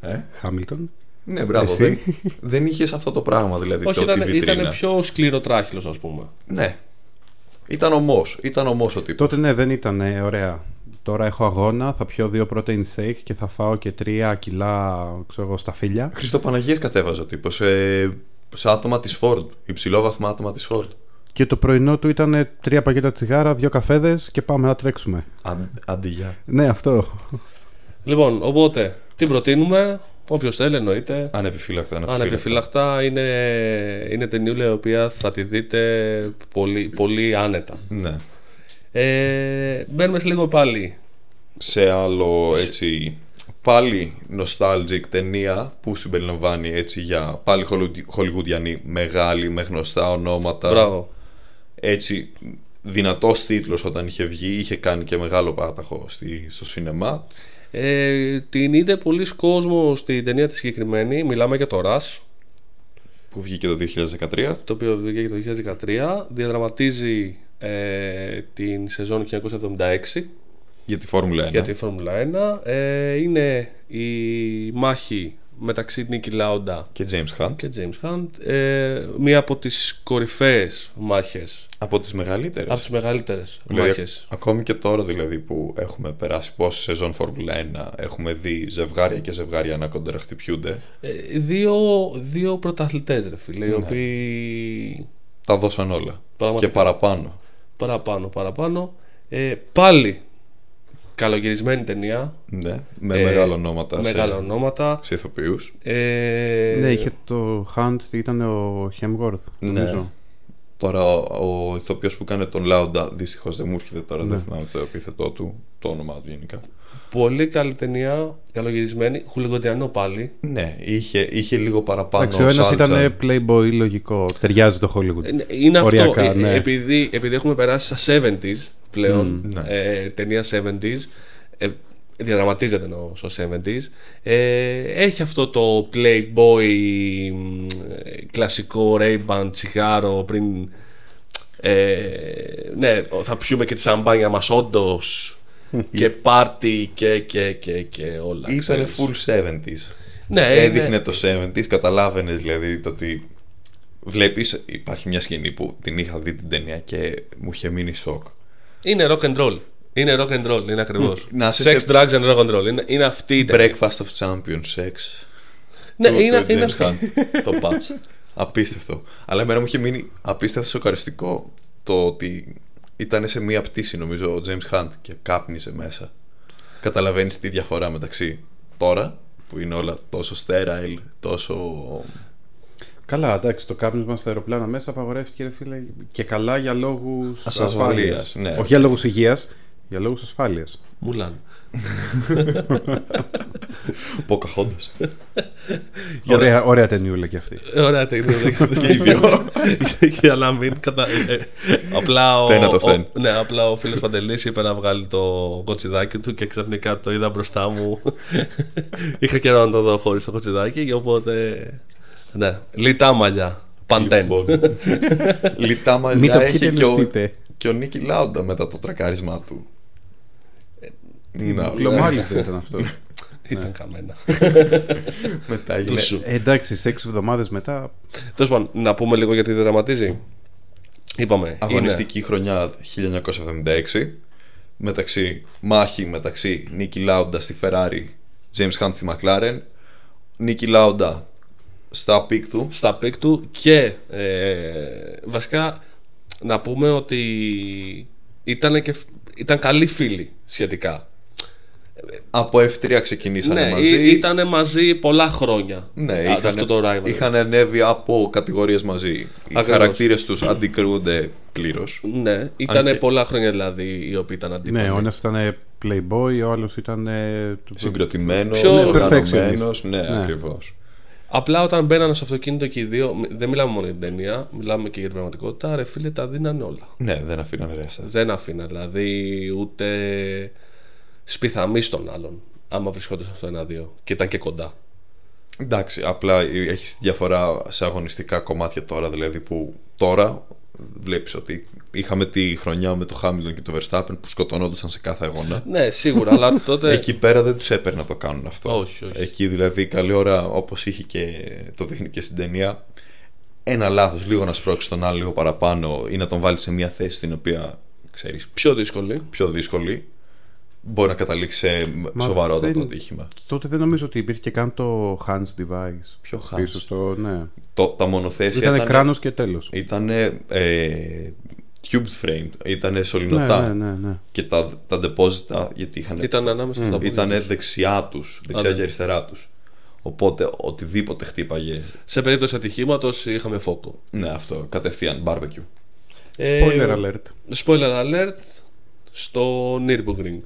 Ε; Χάμιλτον. Ναι, μπράβο. Εσύ; Δεν, δεν είχες αυτό το πράγμα δηλαδή. Όχι, το, τη ήταν, βιτρίνα. ήταν πιο σκληροτράχυλος ας πούμε. Ναι. Ήταν ομός. Ήταν ομός ο τύπος. Τότε ναι, δεν ήταν ε, ωραία. Τώρα έχω αγώνα, θα πιω δύο protein shake και θα φάω και τρία κιλά ξέρω, εγώ, στα φίλια. Χριστοπαναγίες κατέβαζε ο τύπος. Ε, σε άτομα της Ford. Υψηλό βαθμό άτομα της Ford. Και το πρωινό του ήταν ε, τρία πακέτα τσιγάρα, δύο καφέδες και πάμε να τρέξουμε. Αν, άντε γεια. Ναι, αυτό. Λοιπόν, οπότε, τι προτείνουμε, όποιος θέλει εννοείται. Ανεπιφύλακτα. ανεπιφύλακτα. Ανεπιφύλακτα είναι, είναι ταινιούλα η οποία θα τη δείτε πολύ, πολύ άνετα. Ναι. Ε, μπαίνουμε σε λίγο πάλι. Σε άλλο έτσι πάλι nostalgic ταινία που συμπεριλαμβάνει έτσι για πάλι χολιγουδιανή μεγάλη με γνωστά ονόματα. Μπράβο. έτσι δυνατός τίτλος όταν είχε βγει είχε κάνει και μεγάλο πάταχο στη, στο σινεμά Ε, την είδε πολλοί κόσμο στην ταινία τη συγκεκριμένη. Μιλάμε για το Rush, που βγήκε το 2013 το οποίο βγήκε το 2013. Διαδραματίζει ε, την σεζόν 1976 για τη Φόρμουλα 1 για τη Φόρμουλα 1. Ε, είναι η μάχη μεταξύ Νίκη Λάοντα και James Hunt και James Hunt. Ε, μία από τις κορυφαίες μάχες, από τις μεγαλύτερες από τις μεγαλύτερες Δηλαδή, μάχες. ακόμη και τώρα δηλαδή που έχουμε περάσει πόση σεζόν Φόρμουλα 1 έχουμε δει ζευγάρια και ζευγάρια να κοντεραχτυπιούνται Ε, δύο, δύο πρωταθλητές ρε φίλε, Ναι. οι οποίοι τα δώσαν όλα Πραγματικά. και παραπάνω παραπάνω, παραπάνω. Ε, πάλι καλογυρισμένη ταινία. ναι, με Ε, μεγάλα ονόματα Μεγάλα σε, ονόματα. σε ηθοποιούς Ε, Ναι, είχε το Hunt, ήταν ο Hemsworth, Ναι. νομίζω. Τώρα ο, ο ηθοποιός που κάνει τον Λάουντα δυστυχώς δεν μου έρχεται τώρα Ναι. δεν θυμάμαι το επίθετό του το όνομά του γενικά Πολύ καλή ταινία, καλογυρισμένη. Χουλιγκοντιανό πάλι. Ναι, είχε, είχε λίγο παραπάνω Εντάξει, ο ένας σάλτσα. ήταν playboy λογικό. Ταιριάζει το Hollywood. Ε, Είναι αυτό. Οριακά, Ε, ναι. επειδή, επειδή έχουμε περάσει στα 70s πλέον, ναι. ε, ταινία 70s, ε, διαδραματίζεται εννοώ στο 70s, ε, έχει αυτό το playboy μ, ε, κλασικό Ray-Ban τσιγάρο πριν ε, ναι, θα πιούμε και τη σαμπάνια μας όντως και πάρτι και, και, και, και όλα. Ήταν ξέρεις. full 70s. Ναι, Έδειχνε ναι. το 70s, καταλάβαινες δηλαδή το ότι βλέπεις, υπάρχει μια σκηνή που την είχα δει την ταινία και μου είχε μείνει σοκ. Είναι rock and roll. Είναι rock and roll, είναι ακριβώς. Να είσαι Sex, σε- drugs and rock and roll. Είναι, είναι αυτή η ταινία. Breakfast of Champions Sex. Ναι, του- είναι, του είναι James αυτό. Hunt, το patch. Απίστευτο. Αλλά εμένα μου είχε μείνει απίστευτα σοκαριστικό το ότι ήταν σε μία πτήση νομίζω ο James Hunt και κάπνιζε μέσα. Καταλαβαίνεις τη διαφορά μεταξύ τώρα που είναι όλα τόσο sterile, τόσο... Καλά, εντάξει, το κάπνισμα στα αεροπλάνα μέσα απαγορεύτηκε, ρε φίλε, και καλά για λόγους Ασφαλείας, ασφάλειας. ναι. Όχι για λόγους υγείας, για λόγους ασφάλειας. Μουλάν. Ποκαχόντας. Ωραία, ωραία ταινιούλα κι αυτή. Ε, Ωραία τεχνική. και οι δυο. Για να μην κατα... ε, ε, απλά, ο, Τένα το ο, στέν. ναι, απλά ο φίλος Παντελής είπε να βγάλει το κοτσιδάκι του και ξαφνικά το είδα μπροστά μου. Είχα καιρό να το δω χωρίς το κοτσιδάκι και οπότε... Ναι, λιτά μαλλιά. Παντέν. Λοιπόν, Λιτά Μην μαλλιά τα έχει πιείτε και ο, λουστείτε. και ο Νίκη Λάουντα μετά το τρακάρισμά του. Να, Λομάλης δεν ήταν αυτό. Ήταν καμένα. μετά έγινε... Τους σου. Ε, εντάξει, σε έξι εβδομάδες μετά. Τέλος πάντων, να πούμε λίγο γιατί δραματίζει. Είπαμε. Αγωνιστική χρονιά 1976 μεταξύ, μάχη μεταξύ Νίκη Λάουντα στη Ferrari James Hunt στη McLaren Νίκη Λάουντα στα peak του Είναι στα peak του και ε, βασικά να πούμε ότι ήταν, και, ήταν καλοί φίλοι σχετικά. Από F3 ξεκινήσανε ναι, μαζί ήταν μαζί πολλά χρόνια. ναι, Α, είχαν, αυτό το rivalry. είχαν ανέβει από κατηγορίες μαζί οι Ακριβώς. χαρακτήρες τους αντικρούονται πλήρως Ναι, ήταν και- πολλά χρόνια δηλαδή οι οποίοι ήταν αντίπαλοι. Ναι, ο ένας ήταν playboy, ο άλλος ήταν. ε, του- συγκροτημένος, Πιο- Ναι, οργανωμένος ναι, Ναι. ακριβώς Απλά όταν μπαίνανε στο αυτοκίνητο και οι δύο, μ- δεν μιλάμε μόνο για την ταινία, μιλάμε και για την πραγματικότητα. Ρε φίλε, τα δίνανε όλα. ναι δεν αφήνανε ρέστα Δεν αφήνα δηλαδή ούτε σπιθαμή στον άλλον. Άμα βρισκόταν στο ένα-δύο και ήταν και κοντά. Εντάξει, απλά έχεις διαφορά σε αγωνιστικά κομμάτια τώρα. Δηλαδή που τώρα βλέπεις ότι είχαμε τη χρονιά με το Χάμιλτον και το Verstappen που σκοτωνόντουσαν σε κάθε αγώνα. Ναι, σίγουρα, αλλά τότε. Εκεί πέρα δεν τους έπαιρνε να το κάνουν αυτό. Όχι, όχι. Εκεί δηλαδή καλή ώρα όπως είχε και το δείχνει και στην ταινία. Ένα λάθος, λίγο να σπρώξει τον άλλο λίγο παραπάνω ή να τον βάλει σε μια θέση στην οποία ξέρεις Πιο δύσκολη. πιο δύσκολη. Μπορεί να καταλήξει σε Μα σοβαρότατο δεν- ατύχημα. Τότε δεν νομίζω ότι υπήρχε και καν το hands device. Ποιο Hans? Πίσω στο. Ναι. Το, τα μονοθέσια Ήταν ήταν κράνος και τέλος. Ήταν ε, tubed frame, ήταν σωληνωτά. Ναι, ναι, ναι, ναι. Και τα, τα deposita, γιατί είχαν, Ήταν ανάμεσα στα πόδια. ήταν τους. δεξιά τους, δεξιά ναι. και αριστερά τους. Οπότε οτιδήποτε χτύπαγε. Σε περίπτωση ατυχήματος είχαμε φόκο. Ναι, αυτό κατευθείαν barbecue. Ε, Spoiler alert. Spoiler alert στο Nürburgring.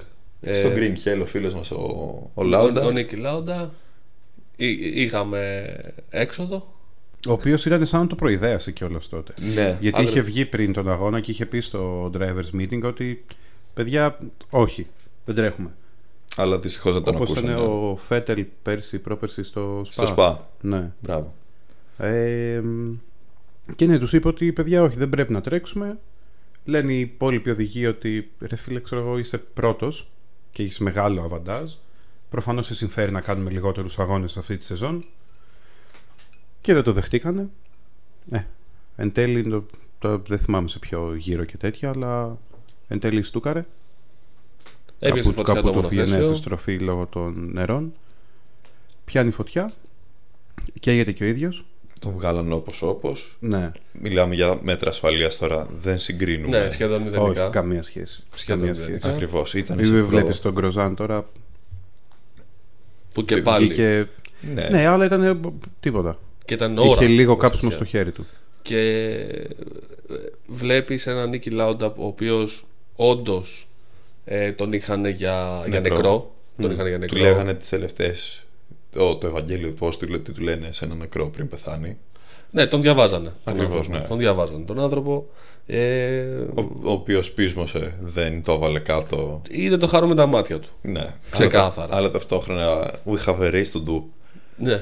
Ε, Στο Green Hell ο φίλος μας ο, ο Ο, Λάουντα. ο Νίκη Λάουντα. Εί- Είχαμε έξοδο. Ο οποίος ήταν σαν να το προειδέασε κιόλας τότε. Ναι, Γιατί Άντρε. είχε βγει πριν τον αγώνα και είχε πει στο drivers meeting ότι παιδιά, όχι, δεν τρέχουμε. αλλά δυστυχώς δεν τον Όπως ακούσαν. ήταν ναι. ο Φέτελ πέρσι, πρόπερσι στο Spa. Στο Σπα. Ναι. Μπράβο. Ε, μ, και ναι, τους είπε ότι παιδιά, όχι, δεν πρέπει να τρέξουμε. Λένε οι υπόλοιποι οδηγοί ότι ρε φίλε, ξέρω εγώ, είσαι πρώτος και έχεις μεγάλο αβαντάζ. Προφανώς σε συμφέρει να κάνουμε λιγότερους αγώνες αυτή τη σεζόν. Και δεν το δεχτήκανε. Ε, εν τέλει, το, το- δεν θυμάμαι σε ποιο γύρο και τέτοια, αλλά εν τέλει στούκαρε. Έπιασε κάπου φωτιά το κάπου το φυγενέ μονοθέσιο. στη στροφή λόγω των νερών. Πιάνει φωτιά. Καίγεται και ο ίδιος. Τον βγάλαν όπως όπως. Ναι, Μιλάμε για μέτρα ασφαλείας τώρα. Δεν συγκρίνουμε. Ναι, σχεδόν όχι, μηδενικά. καμία σχέση. Σχεδόν καμία μηδενικά. σχέση. Ακριβώς. Ήταν Μην σε βλέπεις προ- τον Γκροζάν τώρα. Που και πάλι. Βγήκε... Ναι. Ναι, αλλά ήταν ε, τίποτα. Και ήταν ώρα. Είχε λίγο μέσα κάψιμο στο στο χέρι του. Και ε, βλέπεις έναν Νίκη Λάουντα ο οποίος όντως ε, τον είχαν για, για Νεκρό. νεκρό. Τον είχαν για Του νεκρό. λέγανε τις τελευταίες. Το, το Ευαγγέλιο, πώ του, λέ- τι του λένε σε ένα νεκρό πριν πεθάνει. Ναι, τον διαβάζανε. Τον, Ακριβώς, άνθρωπο. ναι. τον διαβάζανε τον άνθρωπο. Ε, Ο, ο οποίος πείσμωσε, δεν το έβαλε κάτω. είδε το χαρό με τα μάτια του. Ναι, Ξεκάθαρα. Αλλά, αλλά ταυτόχρονα, we have a race to do. Ναι.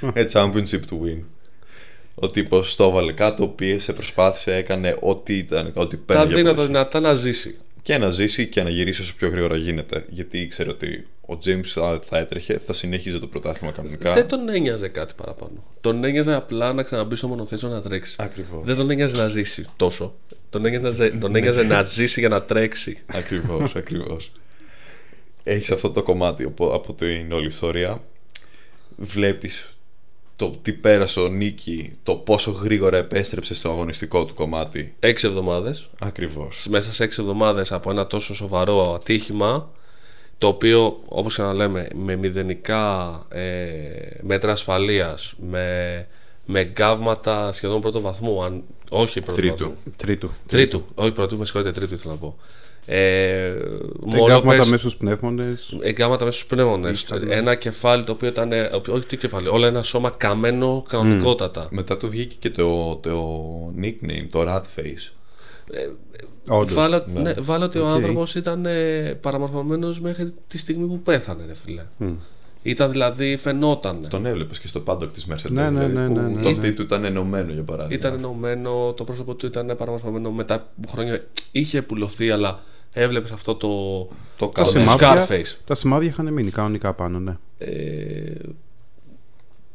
A championship to win. Ο τύπος το έβαλε κάτω, πίεσε, προσπάθησε, έκανε ό,τι ήταν. Ό,τι παίρνει τα για δύνατα αποτέλεσμα. δυνατά να ζήσει. Και να ζήσει και να γυρίσει όσο πιο γρήγορα γίνεται. Γιατί ήξερε ότι ο James θα, θα έτρεχε, θα συνέχιζε το πρωτάθλημα κανονικά. Δεν τον ένοιαζε κάτι παραπάνω. Τον ένοιαζε απλά να ξαναμπεί στο μονοθέσιο να τρέξει. Ακριβώς. Δεν τον ένοιαζε να ζήσει τόσο. Τον ένοιαζε, τον ένοιαζε να ζήσει για να τρέξει. Ακριβώς, ακριβώς. Έχεις αυτό το κομμάτι από, από την όλη ιστορία. Βλέπεις το τι πέρασε ο Νίκη, το πόσο γρήγορα επέστρεψε στο αγωνιστικό του κομμάτι. Έξι εβδομάδες. Ακριβώς. Μέσα σε έξι εβδομάδες από ένα τόσο σοβαρό ατύχημα, το οποίο όπως λέμε με μηδενικά ε, μέτρα ασφαλείας, με, με γκάβματα σχεδόν πρώτο βαθμού, αν, όχι πρώτο Τρίτου. βαθμού. Τρίτου. Τρίτου, όχι πρώτου, με συγχωρείτε, τρίτου ήθελα να πω. Ε, Τα μόνος εγκαύματα πες- μέσα στους πνεύμονες. εγκαύματα μέσα στους πνεύμονες. Ήταν- Ένα κεφάλι το οποίο ήταν. ε, Όχι τι κεφάλι, όλο ένα σώμα καμένο κανονικότατα. Μετά του βγήκε και το, το nickname, το Rat Face. Όντως. Βάλε, ναι. ναι, βάλε ότι ο Οκ. άνθρωπος ήταν ε, παραμορφωμένος μέχρι τη στιγμή που πέθανε, ρε φίλε. Ήταν δηλαδή, φαινόταν. Τον έβλεπες και στο paddock της Mercedes. Ναι, ναι, δηλαδή, ναι, που ναι, ναι, Το ναι. αυτή του ήταν ενωμένο για παράδειγμα. Ήταν ενωμένο, το πρόσωπο του ήταν παραμορφωμένο μετά από χρόνια. Είχε πουλωθεί, αλλά έβλεπες αυτό το. το Τα κάτω. σημάδι- σημάδια, Scarface. τα σημάδια είχαν μείνει κανονικά πάνω, ναι. Ε,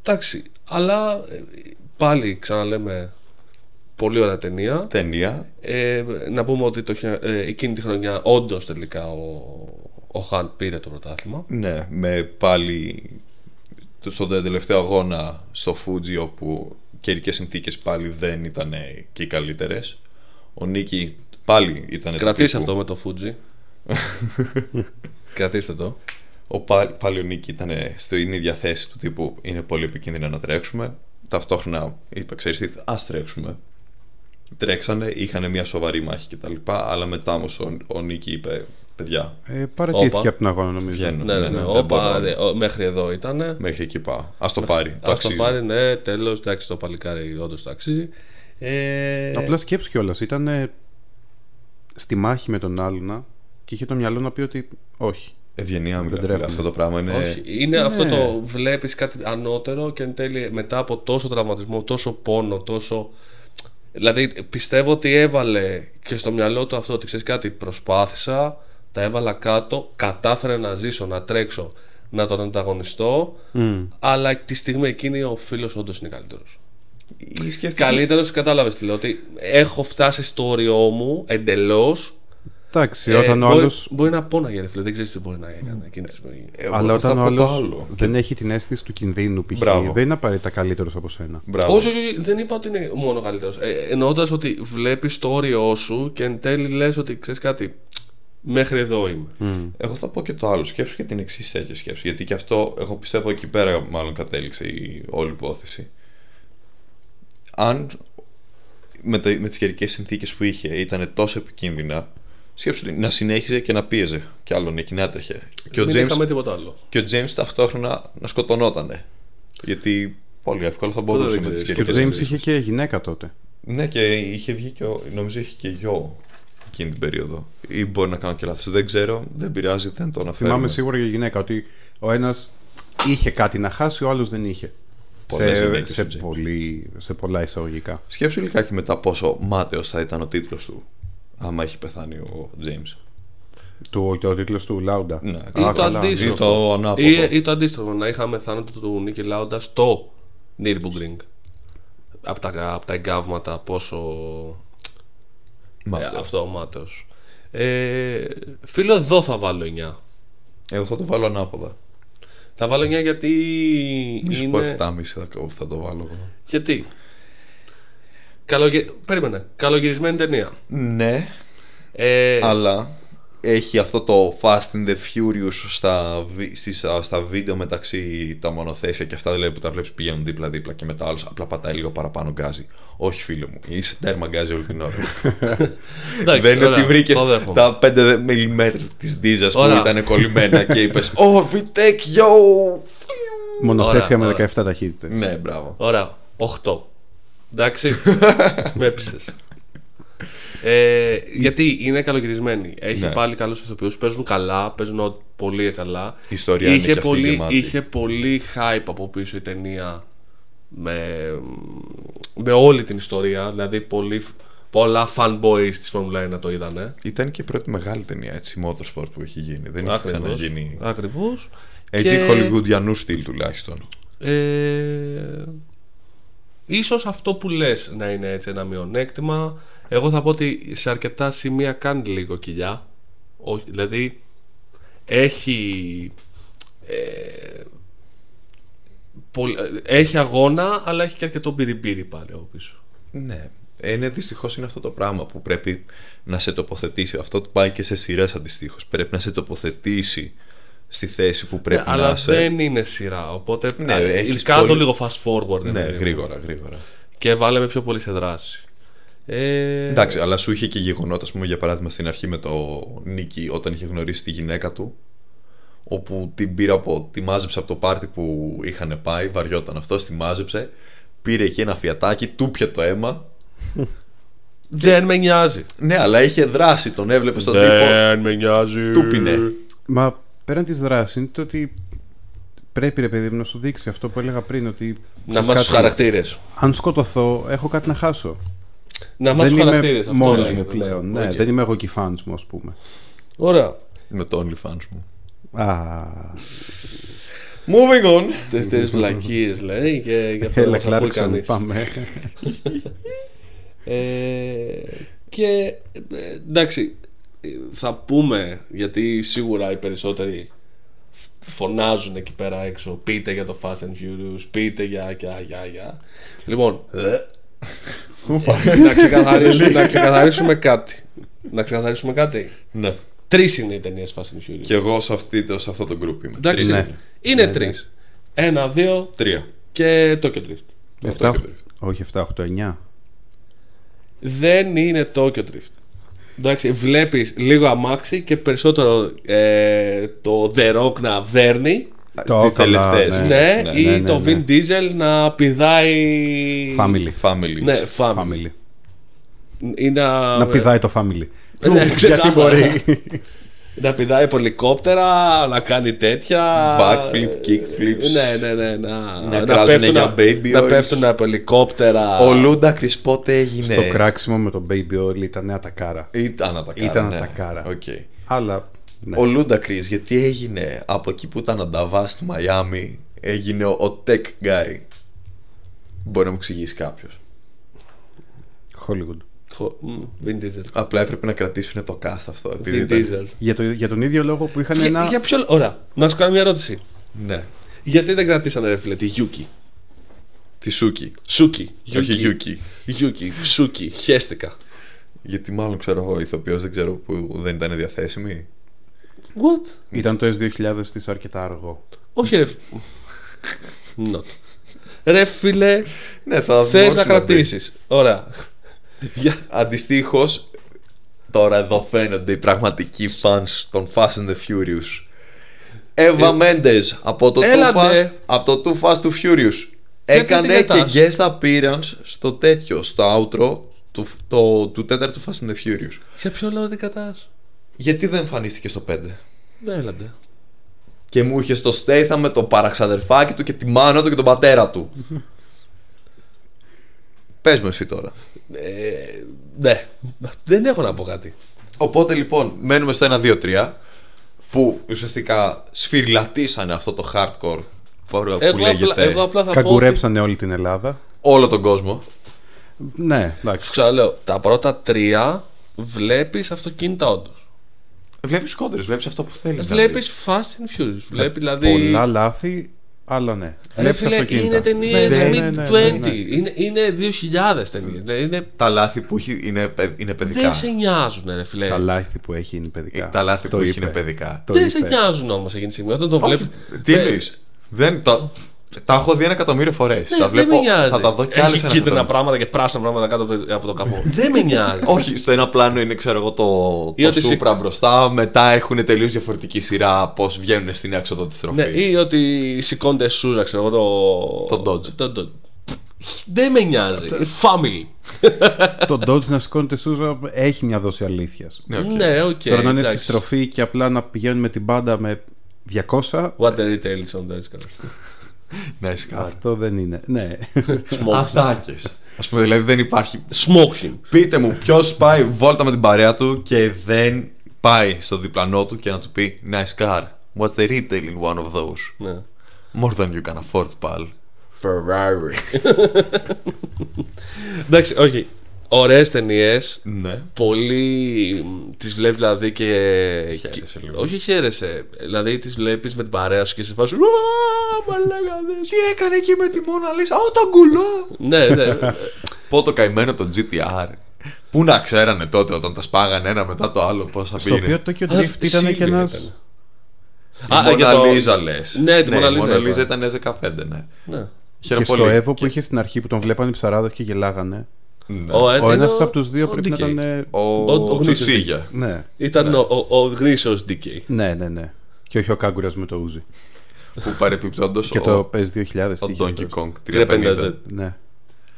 εντάξει, αλλά ε, πάλι ξαναλέμε πολύ ωραία ταινία. ταινία. Ε, να πούμε ότι το, χε- ε, εκείνη τη χρονιά όντως τελικά ο, ο Χαν πήρε το πρωτάθλημα. Ναι, με πάλι το- στον τελευταίο αγώνα στο Φούτζι όπου καιρικέ συνθήκες πάλι δεν ήταν και οι καλύτερες. Ο Νίκη πάλι ήταν Κρατήστε αυτό με το Fuji. Κρατήστε το. Ο πάλι, πάλι ο Νίκη ήταν στην ίδια θέση του τύπου είναι πολύ επικίνδυνα να τρέξουμε. Ταυτόχρονα είπε, ξέρεις τι, ας τρέξουμε. Τρέξανε, είχαν μια σοβαρή μάχη κτλ. Αλλά μετά όμως ο, ο Νίκη είπε, παιδιά, Ε, παρατήθηκε Όπα. από την αγώνα, νομίζω. βγαίνω. Ναι, ναι, ναι. δεν Όπα, μπορώ. ναι, ο- μέχρι εδώ ήταν. Μέχρι εκεί πάω. Ας το πάρει. Το Α το αξίζει. πάρει, ναι, τέλος. Εντάξει, το παλικάρι όντως το αξίζει. Ε, Απλά σκέψου κιόλας. Ήταν ε, στη μάχη με τον άλλον και είχε το μυαλό να πει ότι όχι. Ευγενία μου, Δεν φίλε. τρέχουμε. Αυτό το πράγμα είναι. Όχι, είναι Ναι. αυτό το βλέπεις κάτι ανώτερο και εν τέλει μετά από τόσο τραυματισμό, τόσο πόνο, τόσο. Δηλαδή πιστεύω ότι έβαλε και στο μυαλό του αυτό ότι ξέρεις κάτι, προσπάθησα, τα έβαλα κάτω, κατάφερα να ζήσω, να τρέξω, να τον ανταγωνιστώ, Μμ. αλλά τη στιγμή εκείνη ο φίλος όντως είναι καλύτερος. Ή σκέφτηκε- Καλύτερος, κατάλαβες τι λέω, ότι έχω φτάσει στο όριό μου εντελώς. Εντάξει, όταν ο Ε, μπορεί, άλλο. μπορεί να πόναγε, ρε φίλε, δεν ξέρεις τι μπορεί να έκανε εκείνη τη στιγμή. Εγώ Αλλά θα όταν ο πω το άλλος άλλο. δεν έχει την αίσθηση του κινδύνου, π.χ. Μπράβο. δεν είναι απαραίτητα καλύτερος από σένα. Μπράβο. Όχι, όχι, όχι, δεν είπα ότι είναι μόνο καλύτερος. Ε, Εννοώντας ότι βλέπεις το όριό σου και εν τέλει λες ότι ξέρεις κάτι. Μέχρι εδώ είμαι. Μμ. Εγώ θα πω και το άλλο. Σκέψου και την εξής τέτοια σκέψη. Γιατί και αυτό, εγώ πιστεύω εκεί πέρα μάλλον κατέληξε η όλη υπόθεση. Αν με, τα, με τις καιρικές συνθήκες που είχε ήταν τόσο επικίνδυνα, σκέψου να συνέχιζε και να πίεζε. Και άλλον εκεί να έτρεχε. Και ο, Δεν James, είχαμε τίποτα άλλο. και ο James ταυτόχρονα να σκοτωνότανε. Γιατί πολύ εύκολα θα Πότε μπορούσε δεν με τις ξέρεις. Και ο καιρικές James είχε και γυναίκα τότε. Ναι, και είχε βγει και ο, νομίζω είχε και γιο εκείνη την περίοδο. Ή μπορεί να κάνω και λάθος. Δεν ξέρω, δεν πειράζει, δεν το αναφέρω. Θυμάμαι σίγουρα για γυναίκα ότι ο ένας είχε κάτι να χάσει, ο άλλος δεν είχε. Πολλές σε, γυναίκες σε, ο James. πολύ, σε πολλά εισαγωγικά. Σκέψου λιγάκι μετά πόσο μάταιος θα ήταν ο τίτλος του. Άμα έχει πεθάνει ο James. Του, και ο τίτλος του Λάουντα. Ναι. Α, Ή το καλά. αντίστροφο. Ή το ανάποδο. Ή, ή το αντίστροφο, να είχαμε θάνατο του Νίκη Λάουντα στο Nürburgring. Από τα, απ' τα εγκάβματα, πόσο. Μάταιος. Ε, αυτό, μάταιος. Ε, φίλο, εδώ θα βάλω 9. Εγώ θα το βάλω ανάποδα. Θα βάλω 9 γιατί. Μη σου πω είναι... 7,5 θα, θα το βάλω εγώ. Γιατί; Καλογε... Περίμενε. Καλογυρισμένη ταινία. Ναι, Ε, αλλά έχει αυτό το Fast and the Furious στα, βι- στις, α, στα βίντεο μεταξύ τα μονοθέσια και αυτά δηλαδή που τα βλέπεις πηγαίνουν δίπλα-δίπλα και μετά άλλος απλά πατάει λίγο παραπάνω γκάζι. Όχι φίλε μου, είσαι τέρμα γκάζι όλη την ώρα. εντάξει, Δεν είναι ωραία, ότι βρήκες το δέχομαι. τα 5 μιλιμέτρα της Ντίζα που Ωραία. ήταν κολλημένα και είπες Oh, VTEC, yo! Μονοθέσια Ωραία, με ωραία. 17 ταχύτητες. Ναι, μπράβο. Ωραία. 8. Εντάξει. Με έψησε. Ε, γιατί είναι καλογυρισμένη. Έχει Ναι. πάλι καλούς ηθοποιούς. Παίζουν καλά, παίζουν ό- πολύ καλά. Η ιστορία είναι είχε, και αυτή πολύ, γεμάτη. είχε πολύ hype από πίσω η ταινία με, με όλη την ιστορία. Δηλαδή, πολύ, πολλά fanboys της Formula 1 το είδανε. Ήταν και η πρώτη μεγάλη ταινία έτσι, motorsport που έχει γίνει. Δεν έχει ξαναγίνει. Ακριβώς. Έτσι, Και- χολιγουντιανού στυλ τουλάχιστον. Ε, ίσως αυτό που λες να είναι έτσι ένα μειονέκτημα. Εγώ θα πω ότι σε αρκετά σημεία κάνει λίγο κοιλιά. Όχι, δηλαδή έχει ε, πολ- ε, έχει αγώνα αλλά έχει και αρκετό μπυριμπύρι πάλι από πίσω. Ναι. Είναι δυστυχώς είναι αυτό το πράγμα που πρέπει να σε τοποθετήσει. Αυτό το πάει και σε σειρές αντιστοίχως. Πρέπει να σε τοποθετήσει στη θέση που πρέπει Ναι, να αλλά είσαι. δεν είναι σειρά. Οπότε Ναι, ε, έχεις κάνε το πολύ- λίγο fast forward. Ναι, ρε παιδί μου. γρήγορα, γρήγορα. Και βάλε με πιο πολύ σε δράση. Ε, Εντάξει, αλλά σου είχε και γεγονότα, ας πούμε, για παράδειγμα στην αρχή με το Νίκη όταν είχε γνωρίσει τη γυναίκα του. Όπου την πήρα από, τη μάζεψε από το πάρτι που είχαν πάει, βαριόταν αυτό, τη μάζεψε. Πήρε εκεί ένα φιατάκι, του ήπιε το αίμα. Δεν με νοιάζει. Ναι, αλλά είχε δράση, τον έβλεπες τον τύπο. Δεν με νοιάζει. Του πίνε. Μα πέραν της δράσης είναι το ότι πρέπει ρε παιδί μου να σου δείξει αυτό που έλεγα πριν. Ότι Να ξέρεις μάθεις κάτι, τους χαρακτήρες. Αν σκοτωθώ, έχω κάτι να χάσω. Να μάθεις δεν τους είμαι χαρακτήρες. μόνος μου πλέον. Ναι, Οκ. δεν είμαι εγώ και οι fans μου, ας πούμε. Ωραία. Με το OnlyFans μου. Α, Moving on. Τέτοιε βλακίες λέει και για αυτό έλα δεν θα ακούει Κλάρκσον, κανείς. πάμε. Ε, και ε, εντάξει, ε, θα πούμε γιατί σίγουρα οι περισσότεροι φωνάζουν εκεί πέρα έξω. Πείτε για το Fast and Furious, πείτε για, για, για, για. Λοιπόν, να, ξεκαθαρίσουμε, να ξεκαθαρίσουμε κάτι. Να ξεκαθαρίσουμε κάτι. Ναι. Τρεις είναι οι ταινίες Fast and Furious. Και εγώ σε, αυτή, σε αυτό το group είμαι. Εντάξει, Τρεις Ναι. είναι. είναι Ναι, τρεις. ναι. Ένα, δύο Τρία. και Tokyo Drift. Αυτό 7, και το- όχι 7, 8, 9. Δεν είναι Tokyo Drift. Εντάξει, βλέπεις λίγο αμάξι και περισσότερο ε, το The Rock να δέρνει Το Τις καλά, τελευταίες. ναι, ναι, ή ναι, το ναι. Vin Diesel να πηδάει Family. Family. Ναι, family. Family. Ή να, Να πηδάει το family. Ναι, Γιατί ξεκάθαρα. μπορεί. να πηδάει από ελικόπτερα, να κάνει τέτοια Backflip, kickflips. Ναι, ναι, ναι Να, Να κράζουνε πέφτουν, για baby να oils. πέφτουν από ελικόπτερα Ο Ludacris πότε έγινε. Το κράξιμο με τον Baby Oil ήταν ατακάρα. Ήταν ατακάρα. Ήταν ναι. ατακάρα. Οκ. Αλλά. Ναι. Ο Ludacris, γιατί έγινε από εκεί που ήταν νταβάς στη Μαϊάμι, έγινε ο, ο tech guy. Μπορεί να μου εξηγήσει κάποιος. Hollywood. Χω- μ, Vin Diesel Απλά έπρεπε να κρατήσουν το cast αυτό. Επειδή Vin ήταν... Diesel Για, το, για τον ίδιο λόγο που είχαν για, ένα. για ποιο... Ωραία, να σου κάνω μια ερώτηση Ναι. Γιατί δεν κρατήσανε ρε φίλε τη Yuki; Τη Suki. Suki Όχι Yuki. Yuki, Suki, χέστηκα Γιατί μάλλον ξέρω εγώ, ηθοποιός δεν ξέρω που δεν ήταν διαθέσιμη. What? Ήταν το S2000 της αρκετά αργό. Όχι ρε φ- Not. Ρε φίλε, Ναι, θα θες μπορούσε να μπει. κρατήσεις Ωραία Για- Αντιστοίχως, τώρα εδώ φαίνονται οι πραγματικοί fans των Fast and the Furious. Εύα Mendes από το, Too Έλατε. Fast, από το Too Fast to Furious. Έκανε την και κατάς; guest appearance στο τέτοιο, στο outro του, το, του τέταρτου Fast and the Furious. Για ποιο λόγο δεν κρατάς; Γιατί δεν εμφανίστηκε στο 5. Ναι, έλαντε Και μου είχε στο Statham με το παραξαδερφάκι του και τη μάνα του και τον πατέρα του. Πες μου εσύ τώρα. ε, Ναι, δεν έχω να πω κάτι Οπότε λοιπόν μένουμε στο 1-2-3 που ουσιαστικά σφυριλατήσανε αυτό το hardcore που, που εγώ λέγεται απλά, εγώ απλά θα πω ότι, Καγκουρέψανε όλη την Ελλάδα. όλο τον κόσμο. Ναι, Σου εντάξει. ξαναλέω, τα πρώτα τρία βλέπεις αυτοκίνητα όντως Βλέπεις κόντρες, βλέπεις αυτό που θέλεις. να Βλέπεις Fast and Furious Βλέπει δηλαδή Πολλά λάθη, αλλά ναι. Ρε Βλέπεις φίλε, αυτοκίνητα. είναι ταινίε Ναι, ναι, ναι, mid ναι, 20. ναι, ναι. Είναι, είναι 2000 ταινίες. Είναι, δεις. Τα λάθη που έχει είναι, παι- είναι παιδικά. δεν σε νοιάζουν, ρε φίλε. Τα λάθη που έχει είναι παιδικά. Ε, Τα λάθη Το που έχει είπε. είναι παιδικά. Το δεν σε είπε. νοιάζουν όμως εκείνη τη στιγμή. Όταν το Όχι, βλέπει. τι εννοείς; Δεν, τα, τα έχω δει ένα εκατομμύριο φορές. Ναι, τα δεν βλέπω, με νοιάζει. θα τα δω κι Έχει άλλες ένα κίτρινα εκατομμύριο. πράγματα και πράσινα πράγματα κάτω από το, από το καπό. δεν με νοιάζει. Όχι, στο ένα πλάνο είναι ξέρω εγώ το, Ή το ότι σι- Supra μπροστά, μετά έχουν τελείως διαφορετική σειρά πώς βγαίνουν στην έξοδο της ναι, στροφής. ή ότι σηκώνεται σούζα, ξέρω εγώ το. Το Dodge. Το, το- Δεν με νοιάζει. Family. Το Dodge να σηκώνεται σούζα έχει μια δόση αλήθειας. Ναι, οκ. Ναι, οκ. Τώρα να είναι στη εντάξει. στροφή και απλά να πηγαίνουν με την μπάντα με 200. What the retail is on that. Ναι, σκάφη. Αυτό δεν είναι. Ναι. Smoke. Ατάκες. Α πούμε, δηλαδή δεν υπάρχει. Smoke him. Πείτε μου, ποιος πάει βόλτα με την παρέα του και δεν πάει στο διπλανό του και να του πει Nice car. What's the retail in one of those? Ναι. More than you can afford, pal. Ferrari. Εντάξει, όχι. Ωραίες ταινίες. ναι. Πολύ. Τις βλέπεις δηλαδή και. Χαίρεσαι λίγο. Όχι, χαίρεσαι. Δηλαδή τις βλέπεις με την παρέα σου και σε φάση. «Ουα, Μαλάκα δες». Τι έκανε εκεί με τη Μόνα Λίσα, Ω, τον κουλό! Ναι, ναι. Πω το καημένο το GTR. Πού να ξέρανε τότε όταν τα σπάγανε ένα μετά το άλλο πόσα Στο πήρε. οποίο το Tokyo Α, Drift ήταν και σίγουρα ένα. ήταν. Τη Α, για Μόνα το- Λίζα λες. Ναι, τη Μόνα η Λίζα Μόνα είπα. Λίζα ήταν 15, ναι. ναι. Χαίρομαι Και στο πολύ. Evo που Και- είχε στην αρχή που τον βλέπανε οι ψαράδες και γελάγανε. Ναι. Ο, Ο ένας είναι από τους δύο ο πρέπει να DK. ήταν. ε, Ο, ο- ο γνήσιος Τσουτσίγια. Ναι, Ήταν ο, ο, ο γνήσιος DK. ναι, ναι, ναι. Και όχι ο Κάγκουρας με το Ούζι. Που παρεπιπτόντως Και ο, το PES 2000. ο τι είχε Donkey αυτός. Kong 350Z. 350. Ναι.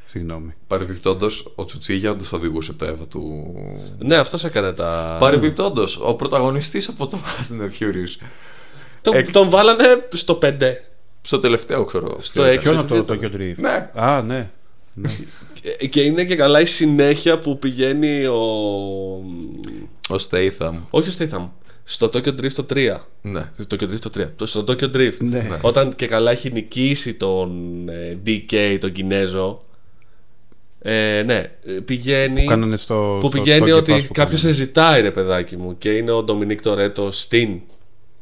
Συγγνώμη. Παρεπιπτόντως ο Τσουτσίγια όντως οδηγούσε το Evo του. Ναι, αυτός έκανε τα. Παρεπιπτόντως ο πρωταγωνιστής από το Fast and the Furious. Το, Εκ- Τον βάλανε στο 5. Στο τελευταίο, ξέρω. Στο ποιο ήταν. έξι. Ποιον από το ήταν. Tokyo Drift; Ναι. Α, ναι. ναι. Και- Και είναι και καλά η συνέχεια που πηγαίνει ο. Ο Statham. Όχι ο Statham. Στο Tokyo Drift το 3. Ναι. Στο Tokyo Drift το 3. Το- Στο Tokyo Drift. Ναι. Όταν και καλά έχει νικήσει τον ε, DK, τον Κινέζο. Ε, ναι, ε, πηγαίνει. Που κάνανε στο. που στο πηγαίνει Tokyo ότι Pass που κάποιος σε κάνανε. ζητάει, ρε παιδάκι μου. Και είναι ο Ντομινίκ Τορέτο στην.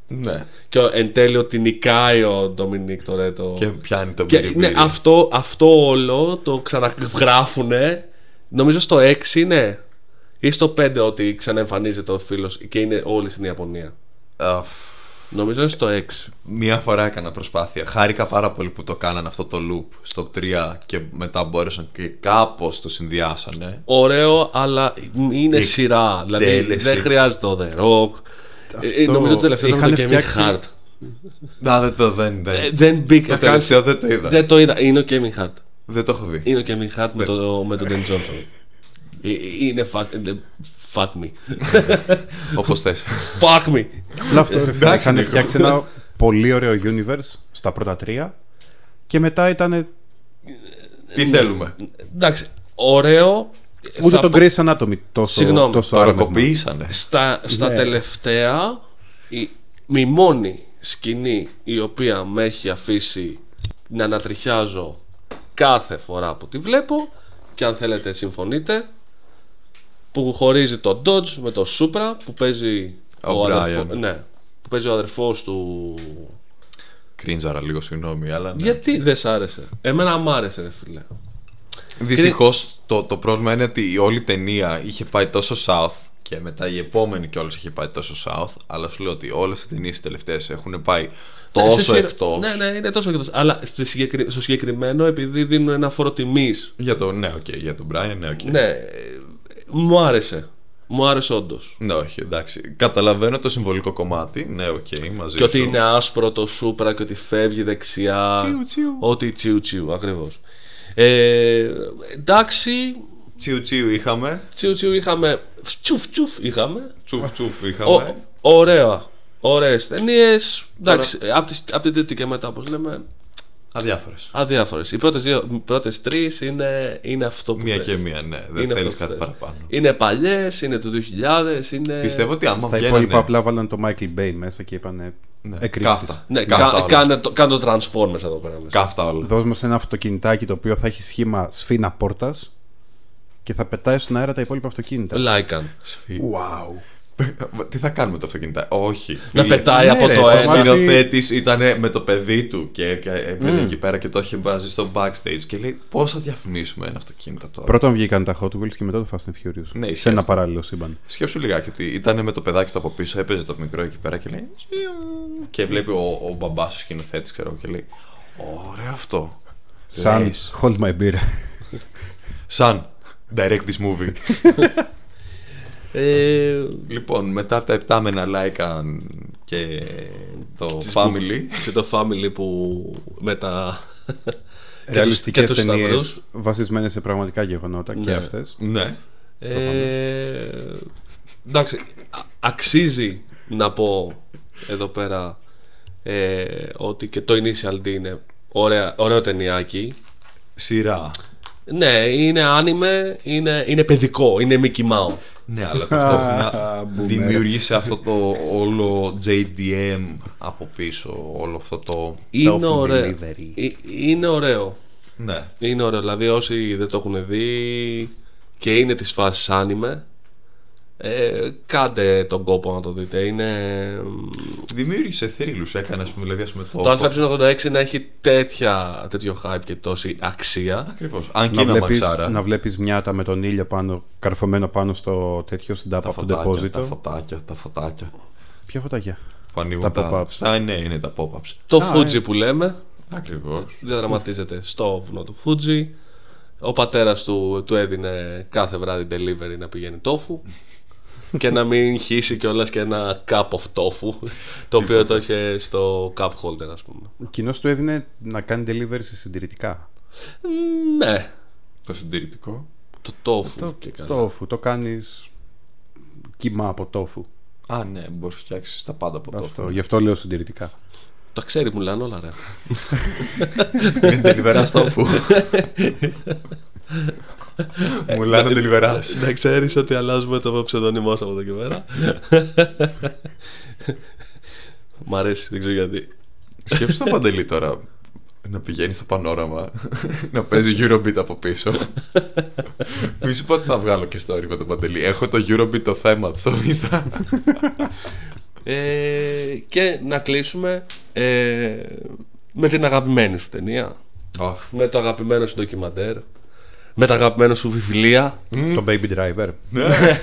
Ναι. Και ο- εν τέλει ότι νικάει ο Ντομινίκ Τορέτο. Και πιάνει τον Και, μπύρι ναι, μπύρι. αυτό, αυτό όλο το ξαναγράφουνε. Νομίζω στο 6 είναι. Ή στο 5 ότι ξαναεμφανίζεται ο φίλος και είναι όλοι στην Ιαπωνία. Αφ, Νομίζω είναι στο 6. Μία φορά έκανα προσπάθεια. Χάρηκα πάρα πολύ που το κάνανε αυτό το loop στο 3 και μετά μπόρεσαν και κάπως το συνδυάσανε. Ωραίο, αλλά είναι Η σειρά. Δηλαδή εκτέλεση. δεν χρειάζεται ο The Rock. Ε, Αυτό νομίζω το τελευταίο ήταν είχαν το Kevin φτιάξει- Hart. Να, δεν το, δεν, δεν. Ε, δεν μπήκα το καν. τελευταίο δεν το είδα. Δεν το είδα. Είναι ο Kevin Hart. Δεν το έχω δει. Είναι ο Kevin Hart με, το, με τον Dan Johnson. Ε, ε, Είναι fuck, ε, fuck me. Όπως θες. fuck me. Απλά αυτό ρε φίλε. Εντάξει, Είχαν Νίκο. φτιάξει ένα πολύ ωραίο universe στα πρώτα τρία. Και μετά ήταν. Τι θέλουμε. Εντάξει, ωραίο. Ούτε Θα τον πω- Grey's Anatomy τόσο, Συγγνώμη, τόσο Το άρμεγμα. αρακοποιήσανε. Στα, στα Ναι. τελευταία, η, η μόνη σκηνή η οποία με έχει αφήσει να ανατριχιάζω κάθε φορά που τη βλέπω και αν θέλετε συμφωνείτε που χωρίζει το Dodge με το Supra που παίζει Ο Brian. αδερφό- ναι, που παίζει ο αδερφός του Κρίντζαρα λίγο, συγγνώμη, αλλά. Ναι. γιατί δεν σ' άρεσε; Εμένα μ' άρεσε ρε φίλε Δυστυχώς το, το πρόβλημα είναι ότι η όλη ταινία είχε πάει τόσο south και μετά η επόμενη κιόλας είχε πάει τόσο south. Αλλά σου λέω ότι όλες οι ταινίες τελευταίες έχουν πάει Σε τόσο σειρά- εκτός. Ναι, ναι, είναι τόσο εκτός. Αλλά στο, συγκεκρι... στο συγκεκριμένο, επειδή δίνουν ένα φόρο τιμής. Για το ναι, οκ. Για τον Brian, ναι, οκ. Ναι, ε, μου άρεσε. Μου άρεσε όντως. Ναι, όχι, εντάξει. Καταλαβαίνω το συμβολικό κομμάτι. Ναι, οκ, μαζί Και ότι σου. είναι άσπρο το Supra και ότι φεύγει δεξιά. Τσιου, τσιου. Ότι τσιου τσιου, ακριβώς. Ε, εντάξει, Τσιου τσιου είχαμε. τσιου τσιου είχαμε. Τσουφ τσουφ είχαμε. Τσουφ τσουφ Ο, είχαμε. ωραία. Ωραίες ταινίες. Εντάξει, από τη, απ' την τρίτη και μετά, όπως λέμε, Αδιάφορες. αδιάφορες. Οι πρώτες δύο, οι πρώτες τρεις είναι, είναι αυτό που Μία θες. και μία, ναι. Δεν Είναι θέλεις αυτό που κάτι θες. παραπάνω. Είναι παλιές, είναι του 2000, είναι. Πιστεύω ότι άμα Στα βγαίνανε. υπόλοιπα απλά βάλαν το Michael Bay μέσα και είπαν. Ναι, Εκρήξεις. καύτα. Ναι, Καύτα κα, όλα. κάνε, το, κάνε το Transformers εδώ πέρα μέσα. Καύτα όλα. Δώσ' μας ένα αυτοκινητάκι το οποίο θα έχει σχήμα σφίνα πόρτας και θα πετάει στον αέρα τα υπόλοιπα αυτοκίνητα. Lycan. Σφί- Wow. Τι θα κάνουμε το αυτοκίνητο. Όχι. Να φίλε. πετάει ναι, από ρε, το το Ο ένα. μάτι- σκηνοθέτης ήταν με το παιδί του και, και έπαιρνε εκεί πέρα και το είχε μπάζει στο backstage και λέει πώς θα διαφημίσουμε ένα αυτοκίνητο τώρα; Πρώτον βγήκαν τα Hot Wheels και μετά το Fast and Furious. Ναι, ισχύει σε ένα αυτό. παράλληλο σύμπαν. Σκέψου λιγάκι ότι ήταν με το παιδάκι του από πίσω, έπαιζε το μικρό εκεί πέρα και λέει. «Ζιου». Και βλέπει ο, ο μπαμπάς του σκηνοθέτης, ξέρω εγώ, και λέει. Ωραίο αυτό. Σαν Λες. Hold My Beer. Σαν. Direct this movie. Ε, λοιπόν, μετά από τα επτάμενα Lycan και το Family. και το Family που με τα. Ρεαλιστικές και τους ταινίες σταυρούς. βασισμένες σε πραγματικά γεγονότα και Ναι. αυτές. ναι. Ε, εντάξει, α- αξίζει να πω εδώ πέρα ε, ότι και το Initial D είναι ωραία, ωραίο ταινιάκι. Σειρά. Ναι, είναι άνιμε, είναι, είναι παιδικό, είναι Mickey Mouse. Ναι, αλλά ταυτόχρονα Boomer. δημιούργησε αυτό το όλο JDM από πίσω, όλο αυτό το... Είναι Tofu ωραίο. delivery. Ε, Είναι ωραίο. Ναι. Είναι ωραίο. Δηλαδή, όσοι δεν το έχουν δει και είναι της φάσης άνιμε, ε, κάντε τον κόπο να το δείτε. Είναι. Δημιούργησε θρύλους, έκανες ας πούμε, δηλαδή ας πούμε το... Το Α86 να έχει τέτοια, τέτοιο hype και τόση αξία. Ακριβώς. Αν και Να είναι βλέπεις, μαξάρα. να βλέπεις μιάτα με τον ήλιο πάνω, καρφωμένο πάνω στο τέτοιο στην τάπα Τα από το φωτάκια, τα deposito. φωτάκια, τα φωτάκια Ποια φωτάκια; που ανοίγουν Τα τα... pop-ups. Στα, ναι, είναι τα pop-ups. Το Α, Fuji ε. που λέμε Ακριβώς. διαδραματίζεται στο βουνό του Fuji. Ο πατέρας του, του έδινε κάθε βράδυ delivery να πηγαίνει τόφου και να μην χύσει κιόλας και ένα cup of tofu το οποίο το είχε στο cup holder ας πούμε. Ο κοινός του έδινε να κάνει delivery σε συντηρητικά. Ναι, Το συντηρητικό. το tofu Το και καλά. τόφου, το κάνεις κύμα από τόφου. Α, ναι, μπορείς να φτιάξεις τα πάντα από το Αυτό, γι' αυτό λέω συντηρητικά. Τα ξέρει μου λένε όλα ρε. Με τελειβεράς στόφου. Μου λένε τελειβεράς. Να ξέρεις ότι αλλάζουμε το ψευδόνιμό σου από εδώ και πέρα. Μ' αρέσει, δεν ξέρω γιατί. Σκέψου το παντελή τώρα να πηγαίνει στο πανόραμα, να παίζει Eurobeat από πίσω. Μη σου πω ότι θα βγάλω και story με τον Παντελή. Έχω το Eurobeat το θέμα στο Insta. Ε, και να κλείσουμε ε, με την αγαπημένη σου ταινία. Αχ, Με το αγαπημένο σου ντοκιμαντέρ. Με τα αγαπημένο σου βιβλία. Το Baby Driver. Ναι.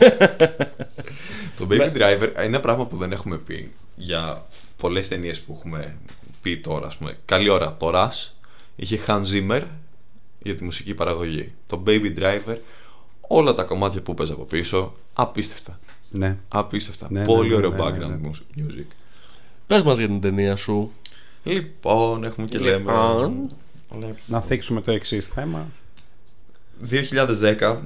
το Baby Driver είναι ένα πράγμα που δεν έχουμε πει για πολλές ταινίες που έχουμε πει τώρα. Ας πούμε. Καλή ώρα. Το Rush είχε Hans Zimmer για τη μουσική παραγωγή. Το Baby Driver, όλα τα κομμάτια που παίζει από πίσω, απίστευτα. Ναι. Απίστευτα. Ναι, ναι, Πολύ ναι, ωραίο ναι, ναι, background ναι. music. Πες μας για την ταινία σου. Λοιπόν, έχουμε και λέμε. Λοιπόν. Λέμε. Να θίξουμε το εξής θέμα. 2010,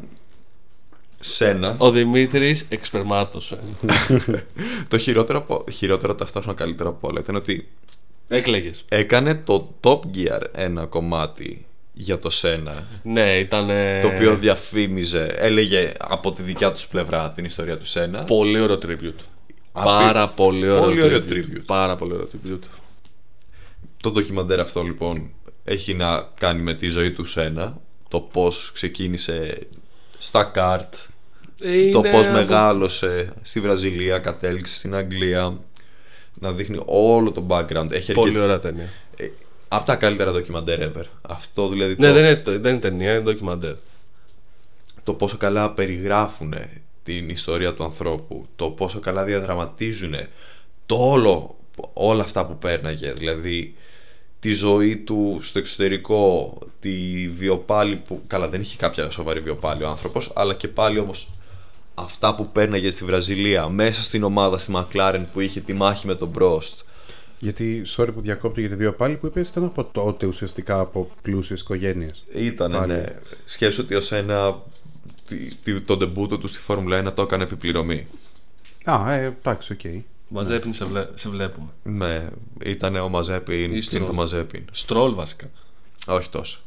Σένα. Ο Δημήτρης εξπερμάτωσε. το χειρότερο, από- χειρότερο ταυτόχρονα καλύτερο από όλα ήταν ότι Έκλαιγες. έκανε το Top Gear ένα κομμάτι για το Σένα. Ναι, ήταν. Το οποίο διαφήμιζε, έλεγε από τη δικιά τους πλευρά την ιστορία του Σένα. Πολύ ωραίο tribute. Απί- Πάρα πολύ ωραίο Πολύ ωραίο tribute. tribute. Πάρα πολύ ωραίο tribute. Το ντοκιμαντέρ αυτό λοιπόν έχει να κάνει με τη ζωή του Σένα. Το πώς ξεκίνησε στα καρτ, το Είναι πώς από- μεγάλωσε στη Βραζιλία, κατέληξε στην Αγγλία. Να δείχνει όλο το background. Έχει Πολύ αρκετ... ωραία ταινία. Από τα καλύτερα ντοκιμαντέρ ever. Αυτό δηλαδή Ναι, το, δεν είναι, δεν είναι ταινία, είναι ντοκιμαντέρ. το πόσο καλά περιγράφουν την ιστορία του ανθρώπου, το πόσο καλά διαδραματίζουν το όλο, όλα αυτά που πέρναγε, δηλαδή τη ζωή του στο εξωτερικό, τη βιοπάλη που, καλά δεν είχε κάποια σοβαρή βιοπάλη ο άνθρωπος, αλλά και πάλι όμως αυτά που πέρναγε στη Βραζιλία, μέσα στην ομάδα στη Μακλάρεν που είχε τη μάχη με τον Μπρόστ, Γιατί, sorry που διακόπτω για τη δύο πάλι που είπες, ήταν από τότε ουσιαστικά από πλούσιες οικογένειες. Ήταν, Πάλι. ναι. Σκέψου ότι ο Σένα τη- τη- το ντεμπούτο του στη Φόρμουλα 1 το έκανε επί πληρωμή. Α, ε, εντάξει, οκ. Μαζέπιν σε, βλέ- σε βλέπουμε. Ναι, ήταν ο Μαζέπιν, Ή είναι Στρολ. το Μαζέπιν. Στρολ βασικά. Όχι τόσο.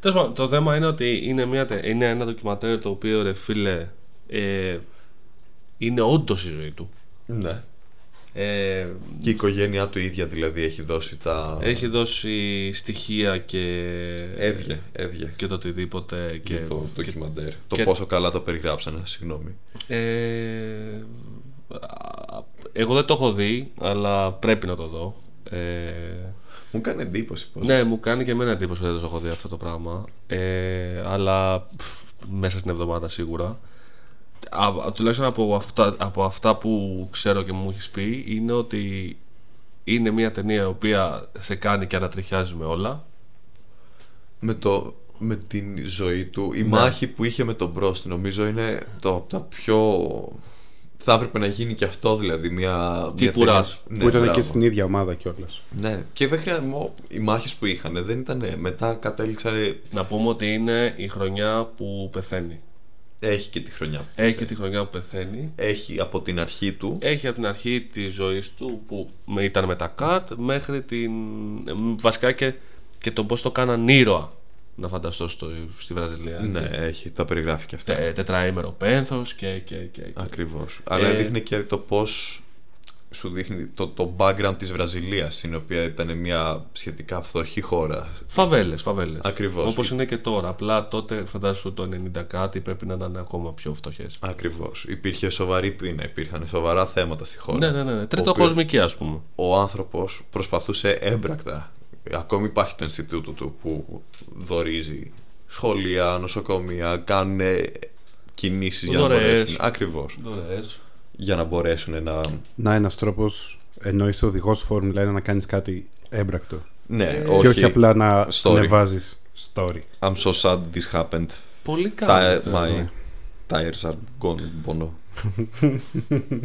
Τέλος πάντων, το θέμα είναι ότι είναι, μια, τε- είναι ένα ντοκιματέρ το οποίο ρε φίλε ε, είναι όντως η ζωή του. Ναι. Ε, Και η οικογένειά του ίδια δηλαδή έχει δώσει τα. έχει δώσει στοιχεία και, Έβγε, έβγε. και το οτιδήποτε. Και, Και το και- ντοκιμαντέρ. Το και- πόσο καλά το περιγράψανε, συγγνώμη. Ε, α, εγώ δεν το έχω δει, αλλά πρέπει να το δω. Ε, Μου κάνει εντύπωση πως. ναι, μου κάνει και εμένα εντύπωση που δεν το έχω δει αυτό το πράγμα. Ε, αλλά πφ, μέσα στην εβδομάδα σίγουρα. Α, α, τουλάχιστον από αυτά, από αυτά που ξέρω και μου έχεις πει είναι ότι είναι μια ταινία η οποία σε κάνει και ανατριχιάζει με όλα. Με, το, με την ζωή του. Η Ναι. μάχη που είχε με τον Μπρόστ νομίζω είναι το από τα πιο. Θα έπρεπε να γίνει και αυτό δηλαδή. Μια, μια Τύπου Rush. Ναι, που ήταν μπράβο. και στην ίδια ομάδα κιόλας. Ναι, και δεν χρειάζεται. Οι μάχες που είχαν δεν ήταν. Μετά κατέληξαν. Να πούμε ότι είναι η χρονιά που πεθαίνει. Έχει και τη χρονιά. Έχει και τη χρονιά που πεθαίνει. Έχει από την αρχή του. Έχει από την αρχή τη ζωής του που με- ήταν με τα καρτ μέχρι την. ε, βασικά και, και το πώς το κάναν ήρωα. Να φανταστώ στο, στη Βραζιλία. έτσι. Ναι, έχει, τα περιγράφει και αυτά. Τε, τετραήμερο πένθος και, και, και, και. Ακριβώς. Αλλά Ε, δείχνει και το πώς σου δείχνει το, το background της Βραζιλίας η οποία ήταν μια σχετικά φτωχή χώρα. Φαβέλες, φαβέλες. Ακριβώς. Όπως είναι και τώρα. Απλά τότε φαντάσου το 90 κάτι πρέπει να ήταν ακόμα πιο φτωχές. Ακριβώς. Υπήρχε σοβαρή πείνα, υπήρχαν σοβαρά θέματα στη χώρα. Ναι, ναι, ναι. ναι. Ο Τρίτο οποίος- κοσμική ας πούμε. Ο άνθρωπος προσπαθούσε έμπρακτα. Ακόμη υπάρχει το Ινστιτούτο του που δορίζει σχολεία, νοσοκομεία, κάνουν κινήσεις για να Δωρεές. μπορέσουν. Ακριβώς. Δωρεές. Για να μπορέσουν να... Να ένας τρόπος, ενώ είσαι οδηγός Φόρμουλα 1, να κάνεις κάτι έμπρακτο. Ναι, Και όχι απλά να story. ανεβάζεις story. I'm so sad this happened. Πολύ Τα, καλό. my ναι. tires are gone, bono.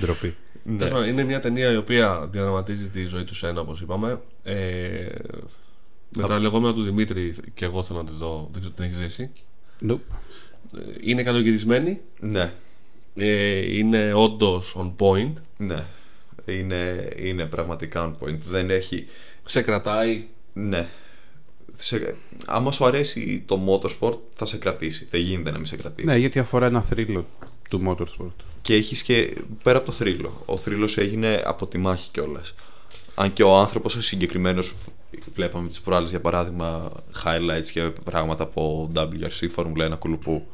Ντροπή. Ναι. Τέλος πάντων, Είναι μια ταινία η οποία διαδραματίζει τη ζωή του Σένα, όπως είπαμε. Ε, με τα λεγόμενα του Δημήτρη και εγώ θέλω να τη δω. Δεν ξέρω τι την έχεις ζήσει. Nope. Ε, Είναι καλογυρισμένη. Ναι, Ε, είναι όντως on point. ναι. Είναι, είναι πραγματικά on point. Δεν έχει... Σε κρατάει. Ναι. Σε, άμα σου αρέσει το motorsport θα σε κρατήσει. Δεν γίνεται να μην σε κρατήσει. Ναι, γιατί αφορά ένα θρύλο του motorsport. Και έχεις και πέρα από το θρύλο. Ο θρύλος έγινε από τη μάχη κιόλας. Αν και ο άνθρωπος ο συγκεκριμένος βλέπαμε τις προάλλες για παράδειγμα highlights και πράγματα από WRC Formula 1 κουλουπού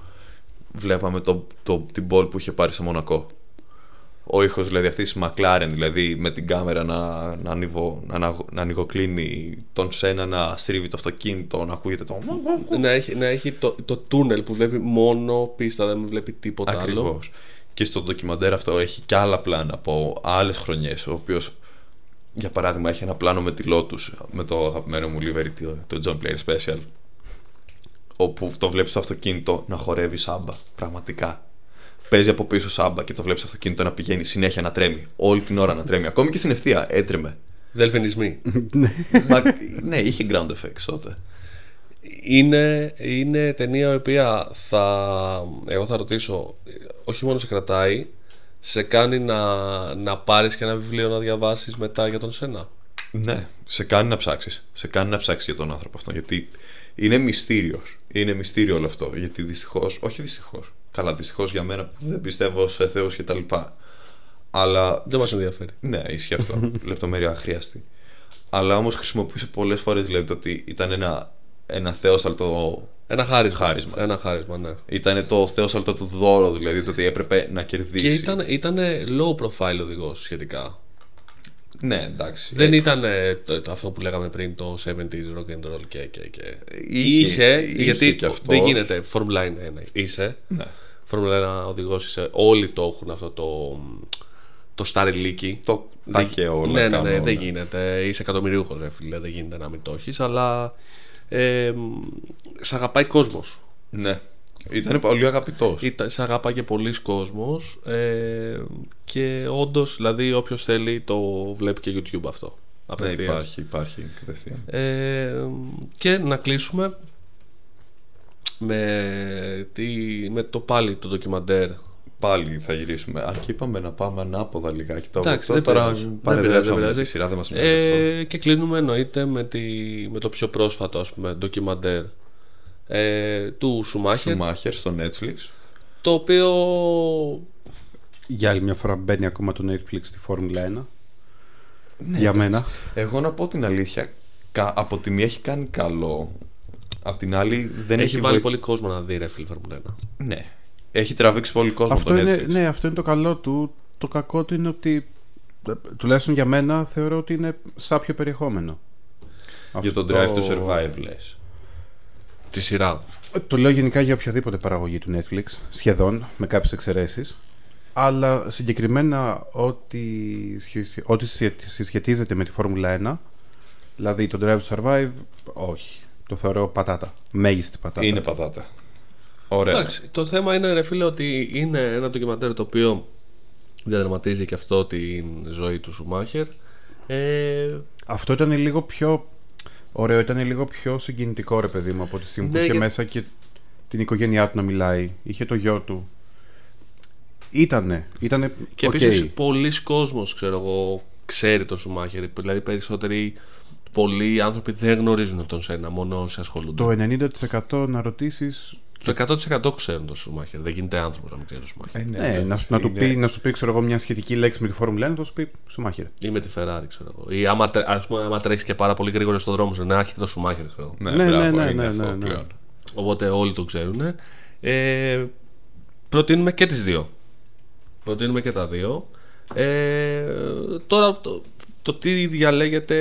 βλέπαμε το, το, την ball που είχε πάρει σε Μονακό ο ήχος δηλαδή αυτής της McLaren δηλαδή με την κάμερα να, να, ανοιγω, να, να, να ανοιγοκλίνει τον Σένα να στρίβει το αυτοκίνητο να ακούγεται το Να έχει, να έχει το, το τούνελ που βλέπει μόνο πίστα, δεν βλέπει τίποτα άλλο. Ακριβώ. Και στο ντοκιμαντέρ αυτό έχει και άλλα πλάνα από άλλες χρονιές. Ο οποίος, για παράδειγμα, έχει ένα πλάνο με τη Lotus, με το αγαπημένο μου livery, το, το John Player Special. Όπου το βλέπεις το αυτοκίνητο να χορεύει σάμπα. Πραγματικά. Παίζει από πίσω σάμπα και το βλέπεις το αυτοκίνητο να πηγαίνει συνέχεια να τρέμει. Όλη την ώρα να τρέμει. Ακόμη και στην ευθεία έτρεμε. Δελφινισμοί. Μα, ναι, είχε ground effects τότε. Είναι, είναι ταινία η οποία θα. Εγώ θα ρωτήσω, όχι μόνο σε κρατάει, σε κάνει να, να πάρεις και ένα βιβλίο να διαβάσεις μετά για τον Σένα; Ναι, σε κάνει να ψάξεις. Σε κάνει να ψάξεις για τον άνθρωπο αυτό. Γιατί είναι μυστήριος. Είναι μυστήριο όλο αυτό. Γιατί δυστυχώς, όχι δυστυχώς. Καλά, δυστυχώς για μένα που δεν πιστεύω σε Θεούς και τα λοιπά. Αλλά. Δεν μας ενδιαφέρει. Ναι, ισχύει αυτό. Λεπτομέρεια αχρίαστη. Αλλά όμως χρησιμοποιούσε πολλές φορές δηλαδή το ότι ήταν ένα, ένα θεόσταλτο. Ένα χάρισμα. Χάρισμα. Ένα χάρισμα, ναι. Ήταν το θεόσταλτο του δώρο, δηλαδή το ότι έπρεπε να κερδίσει. Και ήταν, ήταν low profile οδηγός σχετικά. Ναι, εντάξει. Δεν Ε, ήταν ε, το, το- αυτό που λέγαμε πριν το 70s rock and roll και. και, και. Είχε- είχε γιατί κι αυτός. δεν γίνεται. Φόρμουλα 1 είναι. Είσαι. Ναι. Φόρμουλα 1 οδηγός είσαι. Όλοι το έχουν αυτό το. Το σταριλίκι. Το Δεν- τα και όλα. Ναι, ναι, ναι, κάνω, δεν γίνεται. Είσαι εκατομμυρίουχος, ρε φίλε. Δεν γίνεται να μην το έχεις. Αλλά. Ε, σ' αγαπάει κόσμος. Ναι. Ήταν πολύ αγαπητός. Σε αγαπάει και πολλοί κόσμος. Ε, και όντως, δηλαδή, όποιος θέλει το βλέπει και YouTube αυτό. Ναι, Απευθείας. υπάρχει, υπάρχει κατευθείαν. Ε, και να κλείσουμε με, τι, με το πάλι το ντοκιμαντέρ Πάλι θα γυρίσουμε. Αν και είπαμε να πάμε ανάποδα λιγάκι. Το Εντάξει, αυτό δεν τώρα πειράζει. Δεν παρεδρεύσαμε πειράζει, δεν τη πειράζει. σειρά, δεν μας νοιάζει αυτό. ε, και κλείνουμε εννοείται με, τη, με το πιο πρόσφατο ας πούμε ντοκιμαντέρ ε, του Σουμάχερ Σουμάχερ στο Netflix. το οποίο Για άλλη μια φορά μπαίνει ακόμα το Netflix στη Φόρμουλα 1. Ναι, Για εντάξει. μένα. Εγώ να πω την αλήθεια, κα- από τη μία έχει κάνει καλό. Απ' την άλλη δεν έχει, έχει, βάλει βοη- πολύ κόσμο να δει ρε φίλε Φόρμουλα 1. Ναι. Έχει τραβήξει πολύ κόσμο Αυτό το είναι, Netflix. ναι, αυτό είναι το καλό του. Το κακό του είναι ότι ε, τουλάχιστον για μένα θεωρώ ότι είναι σάπιο περιεχόμενο. Για τον Αυτό- Drive to Survive λες. Τη σειρά. Ε, Το λέω γενικά για οποιαδήποτε παραγωγή του Netflix, σχεδόν, με κάποιες εξαιρέσεις. Αλλά συγκεκριμένα ό,τι, σχεση- ό,τι συ- συσχετίζεται με τη Φόρμουλα 1, δηλαδή το Drive to Survive, όχι. Το θεωρώ πατάτα. Μέγιστη πατάτα. Είναι πατάτα. Ωραία. Εντάξει, το θέμα είναι ρε φίλε ότι είναι ένα ντοκιμαντέρ το οποίο διαδραματίζει και αυτό την ζωή του Σουμάχερ. Ε, Αυτό ήταν λίγο πιο ωραίο, ήταν λίγο πιο συγκινητικό ρε παιδί μου από τη στιγμή Ναι, που είχε για- μέσα και την οικογένειά του να μιλάει. Είχε το γιο του. Ήτανε, ήτανε Και οκ. επίσης πολλοί κόσμος, ξέρω εγώ, ξέρει τον Σουμάχερ. Δηλαδή περισσότεροι πολλοί άνθρωποι δεν γνωρίζουν τον Σένα, μόνο όσοι ασχολούνται. Το 90% να ρωτήσεις. Το 100% ξέρουν τον Σουμάχερ. Δεν γίνεται άνθρωπος να μην ξέρει τον Σουμάχερ. Ε, Ναι, να, σου- να, του πει, να σου πει ξέρω εγώ, μια σχετική λέξη με τη Φόρμουλα 1, θα σου πει Σουμάχερ. Ή με τη Ferrari, ξέρω εγώ. Ή άμα, τρέ- ας πούμε, άμα τρέχεις και πάρα πολύ γρήγορα στον δρόμο σου, να έχει το Σουμάχερ, ξέρω εγώ. Ναι, Ναι, μπράβο, ναι, ναι, είναι ναι, αυτό ναι, ναι. πλέον. Οπότε όλοι το ξέρουν. Ε, προτείνουμε και τις δύο. Προτείνουμε και τα δύο. Ε, τώρα το, το τι διαλέγετε,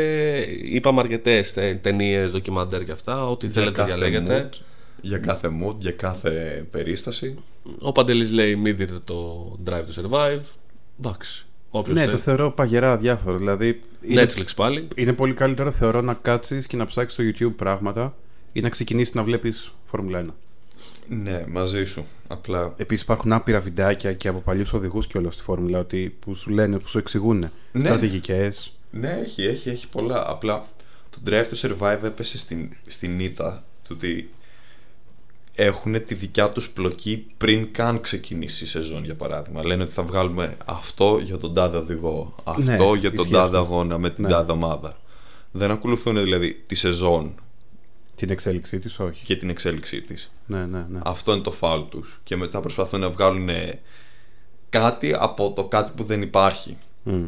είπαμε αρκετές ταινίες, ντοκιμαντέρ και αυτά. Ό,τι Για θέλετε κάθε διαλέγετε. mood, για κάθε mood, για κάθε περίσταση. Ο Παντελής λέει μην δείτε το Drive to Survive. Εντάξει. Όποιος Ναι, θέλει. το θεωρώ παγερά αδιάφορο. Δηλαδή, είναι, Netflix πάλι. είναι πολύ καλύτερο θεωρώ να κάτσεις και να ψάξεις στο YouTube πράγματα ή να ξεκινήσεις να βλέπεις Φόρμουλα 1. Ναι, μαζί σου. Απλά Επίσης υπάρχουν άπειρα βιντεάκια και από παλιούς οδηγούς και όλα στη Φόρμουλα ότι, που σου λένε, που σου εξηγούν Ναι. στρατηγικές. Ναι, έχει, έχει, έχει πολλά. Απλά το Drive to Survive έπεσε στην, στην ήττα του ότι έχουν τη δικιά τους πλοκή πριν καν ξεκινήσει η σεζόν για παράδειγμα. Λένε ότι θα βγάλουμε αυτό για τον τάδε οδηγό, αυτό Ναι, για τον ισχύει τάδε αυτό. αγώνα με την Ναι. τάδε ομάδα. Δεν ακολουθούν δηλαδή τη σεζόν Την εξέλιξή της, όχι. και την εξέλιξή της. Ναι, ναι, ναι. Αυτό είναι το φάουλ τους. Και μετά προσπαθούν να βγάλουν κάτι από το κάτι που δεν υπάρχει. Μμ.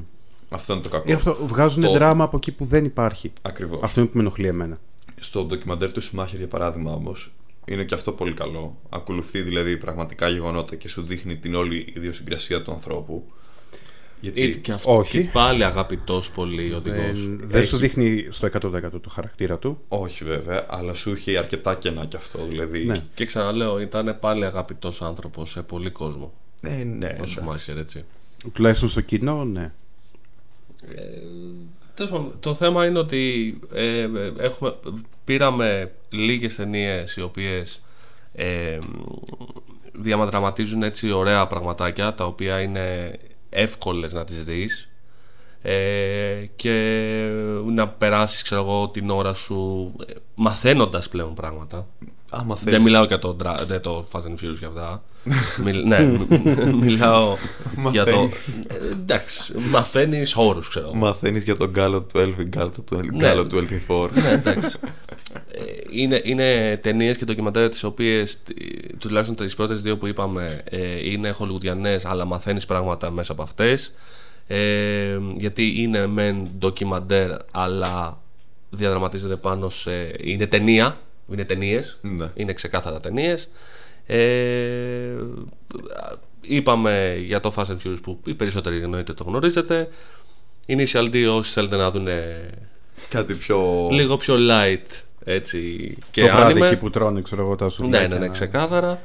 Αυτό είναι το κακό. Ή αυτό, βγάζουν Το- δράμα από εκεί που δεν υπάρχει. Ακριβώς. Αυτό είναι που με ενοχλεί εμένα. Στο ντοκιμαντέρ του Σουμάχερ, για παράδειγμα, όμως, είναι και αυτό πολύ καλό. Ακολουθεί δηλαδή πραγματικά γεγονότα και σου δείχνει την όλη ιδιοσυγκρασία του ανθρώπου. Γιατί. Ή και αυτό. Όχι. Και πάλι αγαπητό πολύ οδηγός. Δεν, δεν σου Έχει- δείχνει στο 100% το χαρακτήρα του. Όχι βέβαια, αλλά σου είχε αρκετά κενά κι αυτό. Δηλαδή. Ναι. Και ξαναλέω, ήταν πάλι αγαπητό άνθρωπο σε πολύ κόσμο. Ε, ναι, Ο εντάξει. Σουμάχερ, έτσι. Τουλάχιστον στο κοινό, ναι. Τέλος πάντων, Το θέμα είναι ότι ε, ε, έχουμε, πήραμε λίγες ταινίες οι οποίες ε, διαμαδραματίζουν έτσι ωραία πραγματάκια τα οποία είναι εύκολες να τις δεις ε, και να περάσεις ξέρω εγώ την ώρα σου ε, μαθαίνοντας πλέον πράγματα Άμα δεν θέλεις, μιλάω για το, dra- για το Fast and Furious για αυτά. Μιλ- ναι, μ- μιλάω για το. Μαθαίνεις. Ε, εντάξει, μαθαίνεις όρου, ξέρω. μαθαίνεις για τον γκάλο του Elvin, γκάλο του, Ναι. γκάλο του LT4. ναι, εντάξει. Ε, είναι είναι ταινίες και ντοκιμαντέρ τις οποίες τουλάχιστον τις πρώτες δύο που είπαμε ε, είναι χολιγουδιανές, αλλά μαθαίνεις πράγματα μέσα από αυτές. Ε, γιατί είναι μεν ντοκιμαντέρ, αλλά διαδραματίζεται πάνω σε. είναι ταινία. Είναι ταινίες. Ναι. Είναι ξεκάθαρα ταινίες. Ε, είπαμε για το Fast and Furious που οι περισσότεροι εννοείται το γνωρίζετε. Initial D όσοι θέλετε να δουν Κάτι πιο. λίγο πιο light έτσι και το βράδυ anime. εκεί που τρώνε, ξέρω εγώ, τα Ναι, σουβλάκια. ναι, ναι, ξεκάθαρα.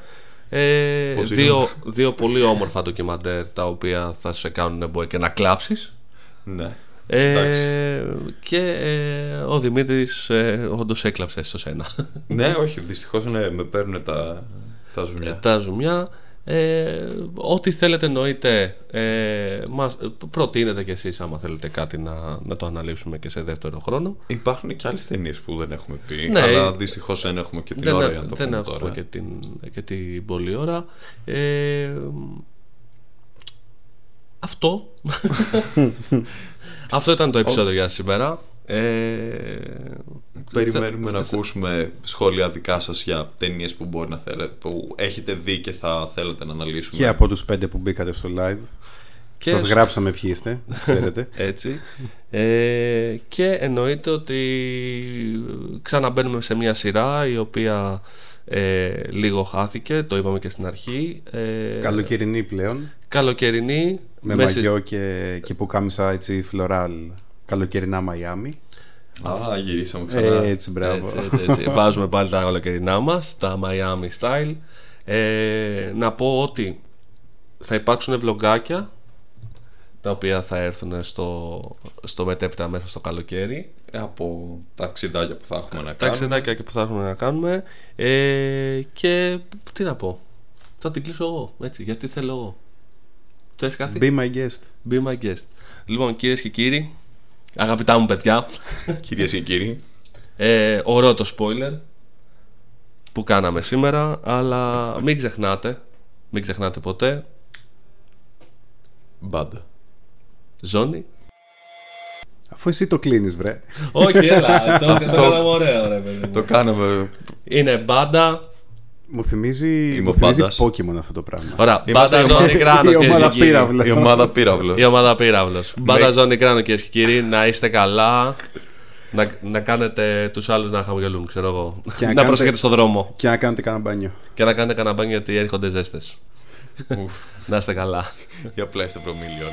Ε, Πώς είναι. δύο, δύο πολύ όμορφα ντοκιμαντέρ τα οποία θα σε κάνουν μπορεί και να κλάψεις Ναι. ε, Εντάξει. και ε, ο Δημήτρης ε, όντως έκλαψε στο σένα ναι, όχι, δυστυχώς ναι, με παίρνουν τα, τα ζουμιά. τα ζουμιά ε, ό,τι θέλετε εννοείται ε, μας, προτείνετε κι εσείς άμα θέλετε κάτι να, να το αναλύσουμε και σε δεύτερο χρόνο Υπάρχουν και άλλες ταινίες που δεν έχουμε πει. Ναι. αλλά δυστυχώς δεν έχουμε και την δεν, ώρα για να το δεν πούμε έχω τώρα. και την, και την πολλή ώρα. Ε, αυτό. αυτό ήταν το επεισόδιο για σήμερα. Ε, Περιμένουμε θε- να θε- ακούσουμε σχόλια δικά σας για ταινίες που μπορεί να θέλετε, που έχετε δει και θα θέλετε να αναλύσουμε. Και από τους πέντε που μπήκατε στο live. Και Σας σ- γράψαμε ποιοι είστε, ξέρετε. Έτσι. Ε, και εννοείται ότι ξαναμπαίνουμε σε μια σειρά η οποία ε, λίγο χάθηκε, το είπαμε και στην αρχή. Ε, Καλοκαιρινή πλέον. καλοκαιρινή. Με μέση- μαγιό και, και που κάμισα έτσι φλωράλ. Καλοκαιρινά Μαϊάμι. Α, γυρίσαμε ξανά. Ε, έτσι, μπράβο. Έτσι, έτσι, έτσι. Βάζουμε πάλι τα καλοκαιρινά μας, τα Miami style. Ε, να πω ότι θα υπάρξουν βλογκάκια τα οποία θα έρθουν στο, στο μετέπειτα μέσα στο καλοκαίρι. Από τα αξιδάκια που θα έχουμε να Τα κάνουμε. ξεδάκια και που θα έχουμε να κάνουμε. Ε, και τι να πω. Θα την κλείσω εγώ. Έτσι, γιατί θέλω εγώ. Θες κάτι; Be my guest. Be my guest. Λοιπόν, κυρίες και κύριοι, αγαπητά μου παιδιά, Κυρίες και κύριοι, ε, ωραίο το spoiler που κάναμε σήμερα, αλλά μην ξεχνάτε, μην ξεχνάτε ποτέ, μπάντα. ζώνη Αφού εσύ το κλείνεις, βρε. Όχι, έλα. το, το Αυτό- κάναμε ωραίο, ρε παιδί μου. Το κάναμε. Είναι μπάντα. Μου θυμίζει, Είμαι μου ο θυμίζει Πάντας. Pokemon αυτό το πράγμα. Ωραία, Είμαστε μπάντας η ομάδα- ζώνη κράνος, η ομάδα κυρίες και κύριοι. πύραυλος. Η ομάδα πύραυλος. Η ομάδα πύραυλος. Μπάντας Με- ζώνη κράνο, κυρίε και κύριοι. Να είστε καλά. Να, να κάνετε τους άλλους να χαμογελούν, ξέρω εγώ. Και να να κάνετε- προσέχετε στο δρόμο. Και να κάνετε κανένα μπάνιο. Και να κάνετε κανένα μπάνιο γιατί έρχονται ζέστες. Ουφ, να είστε καλά. Για πλέστε προμήλιον.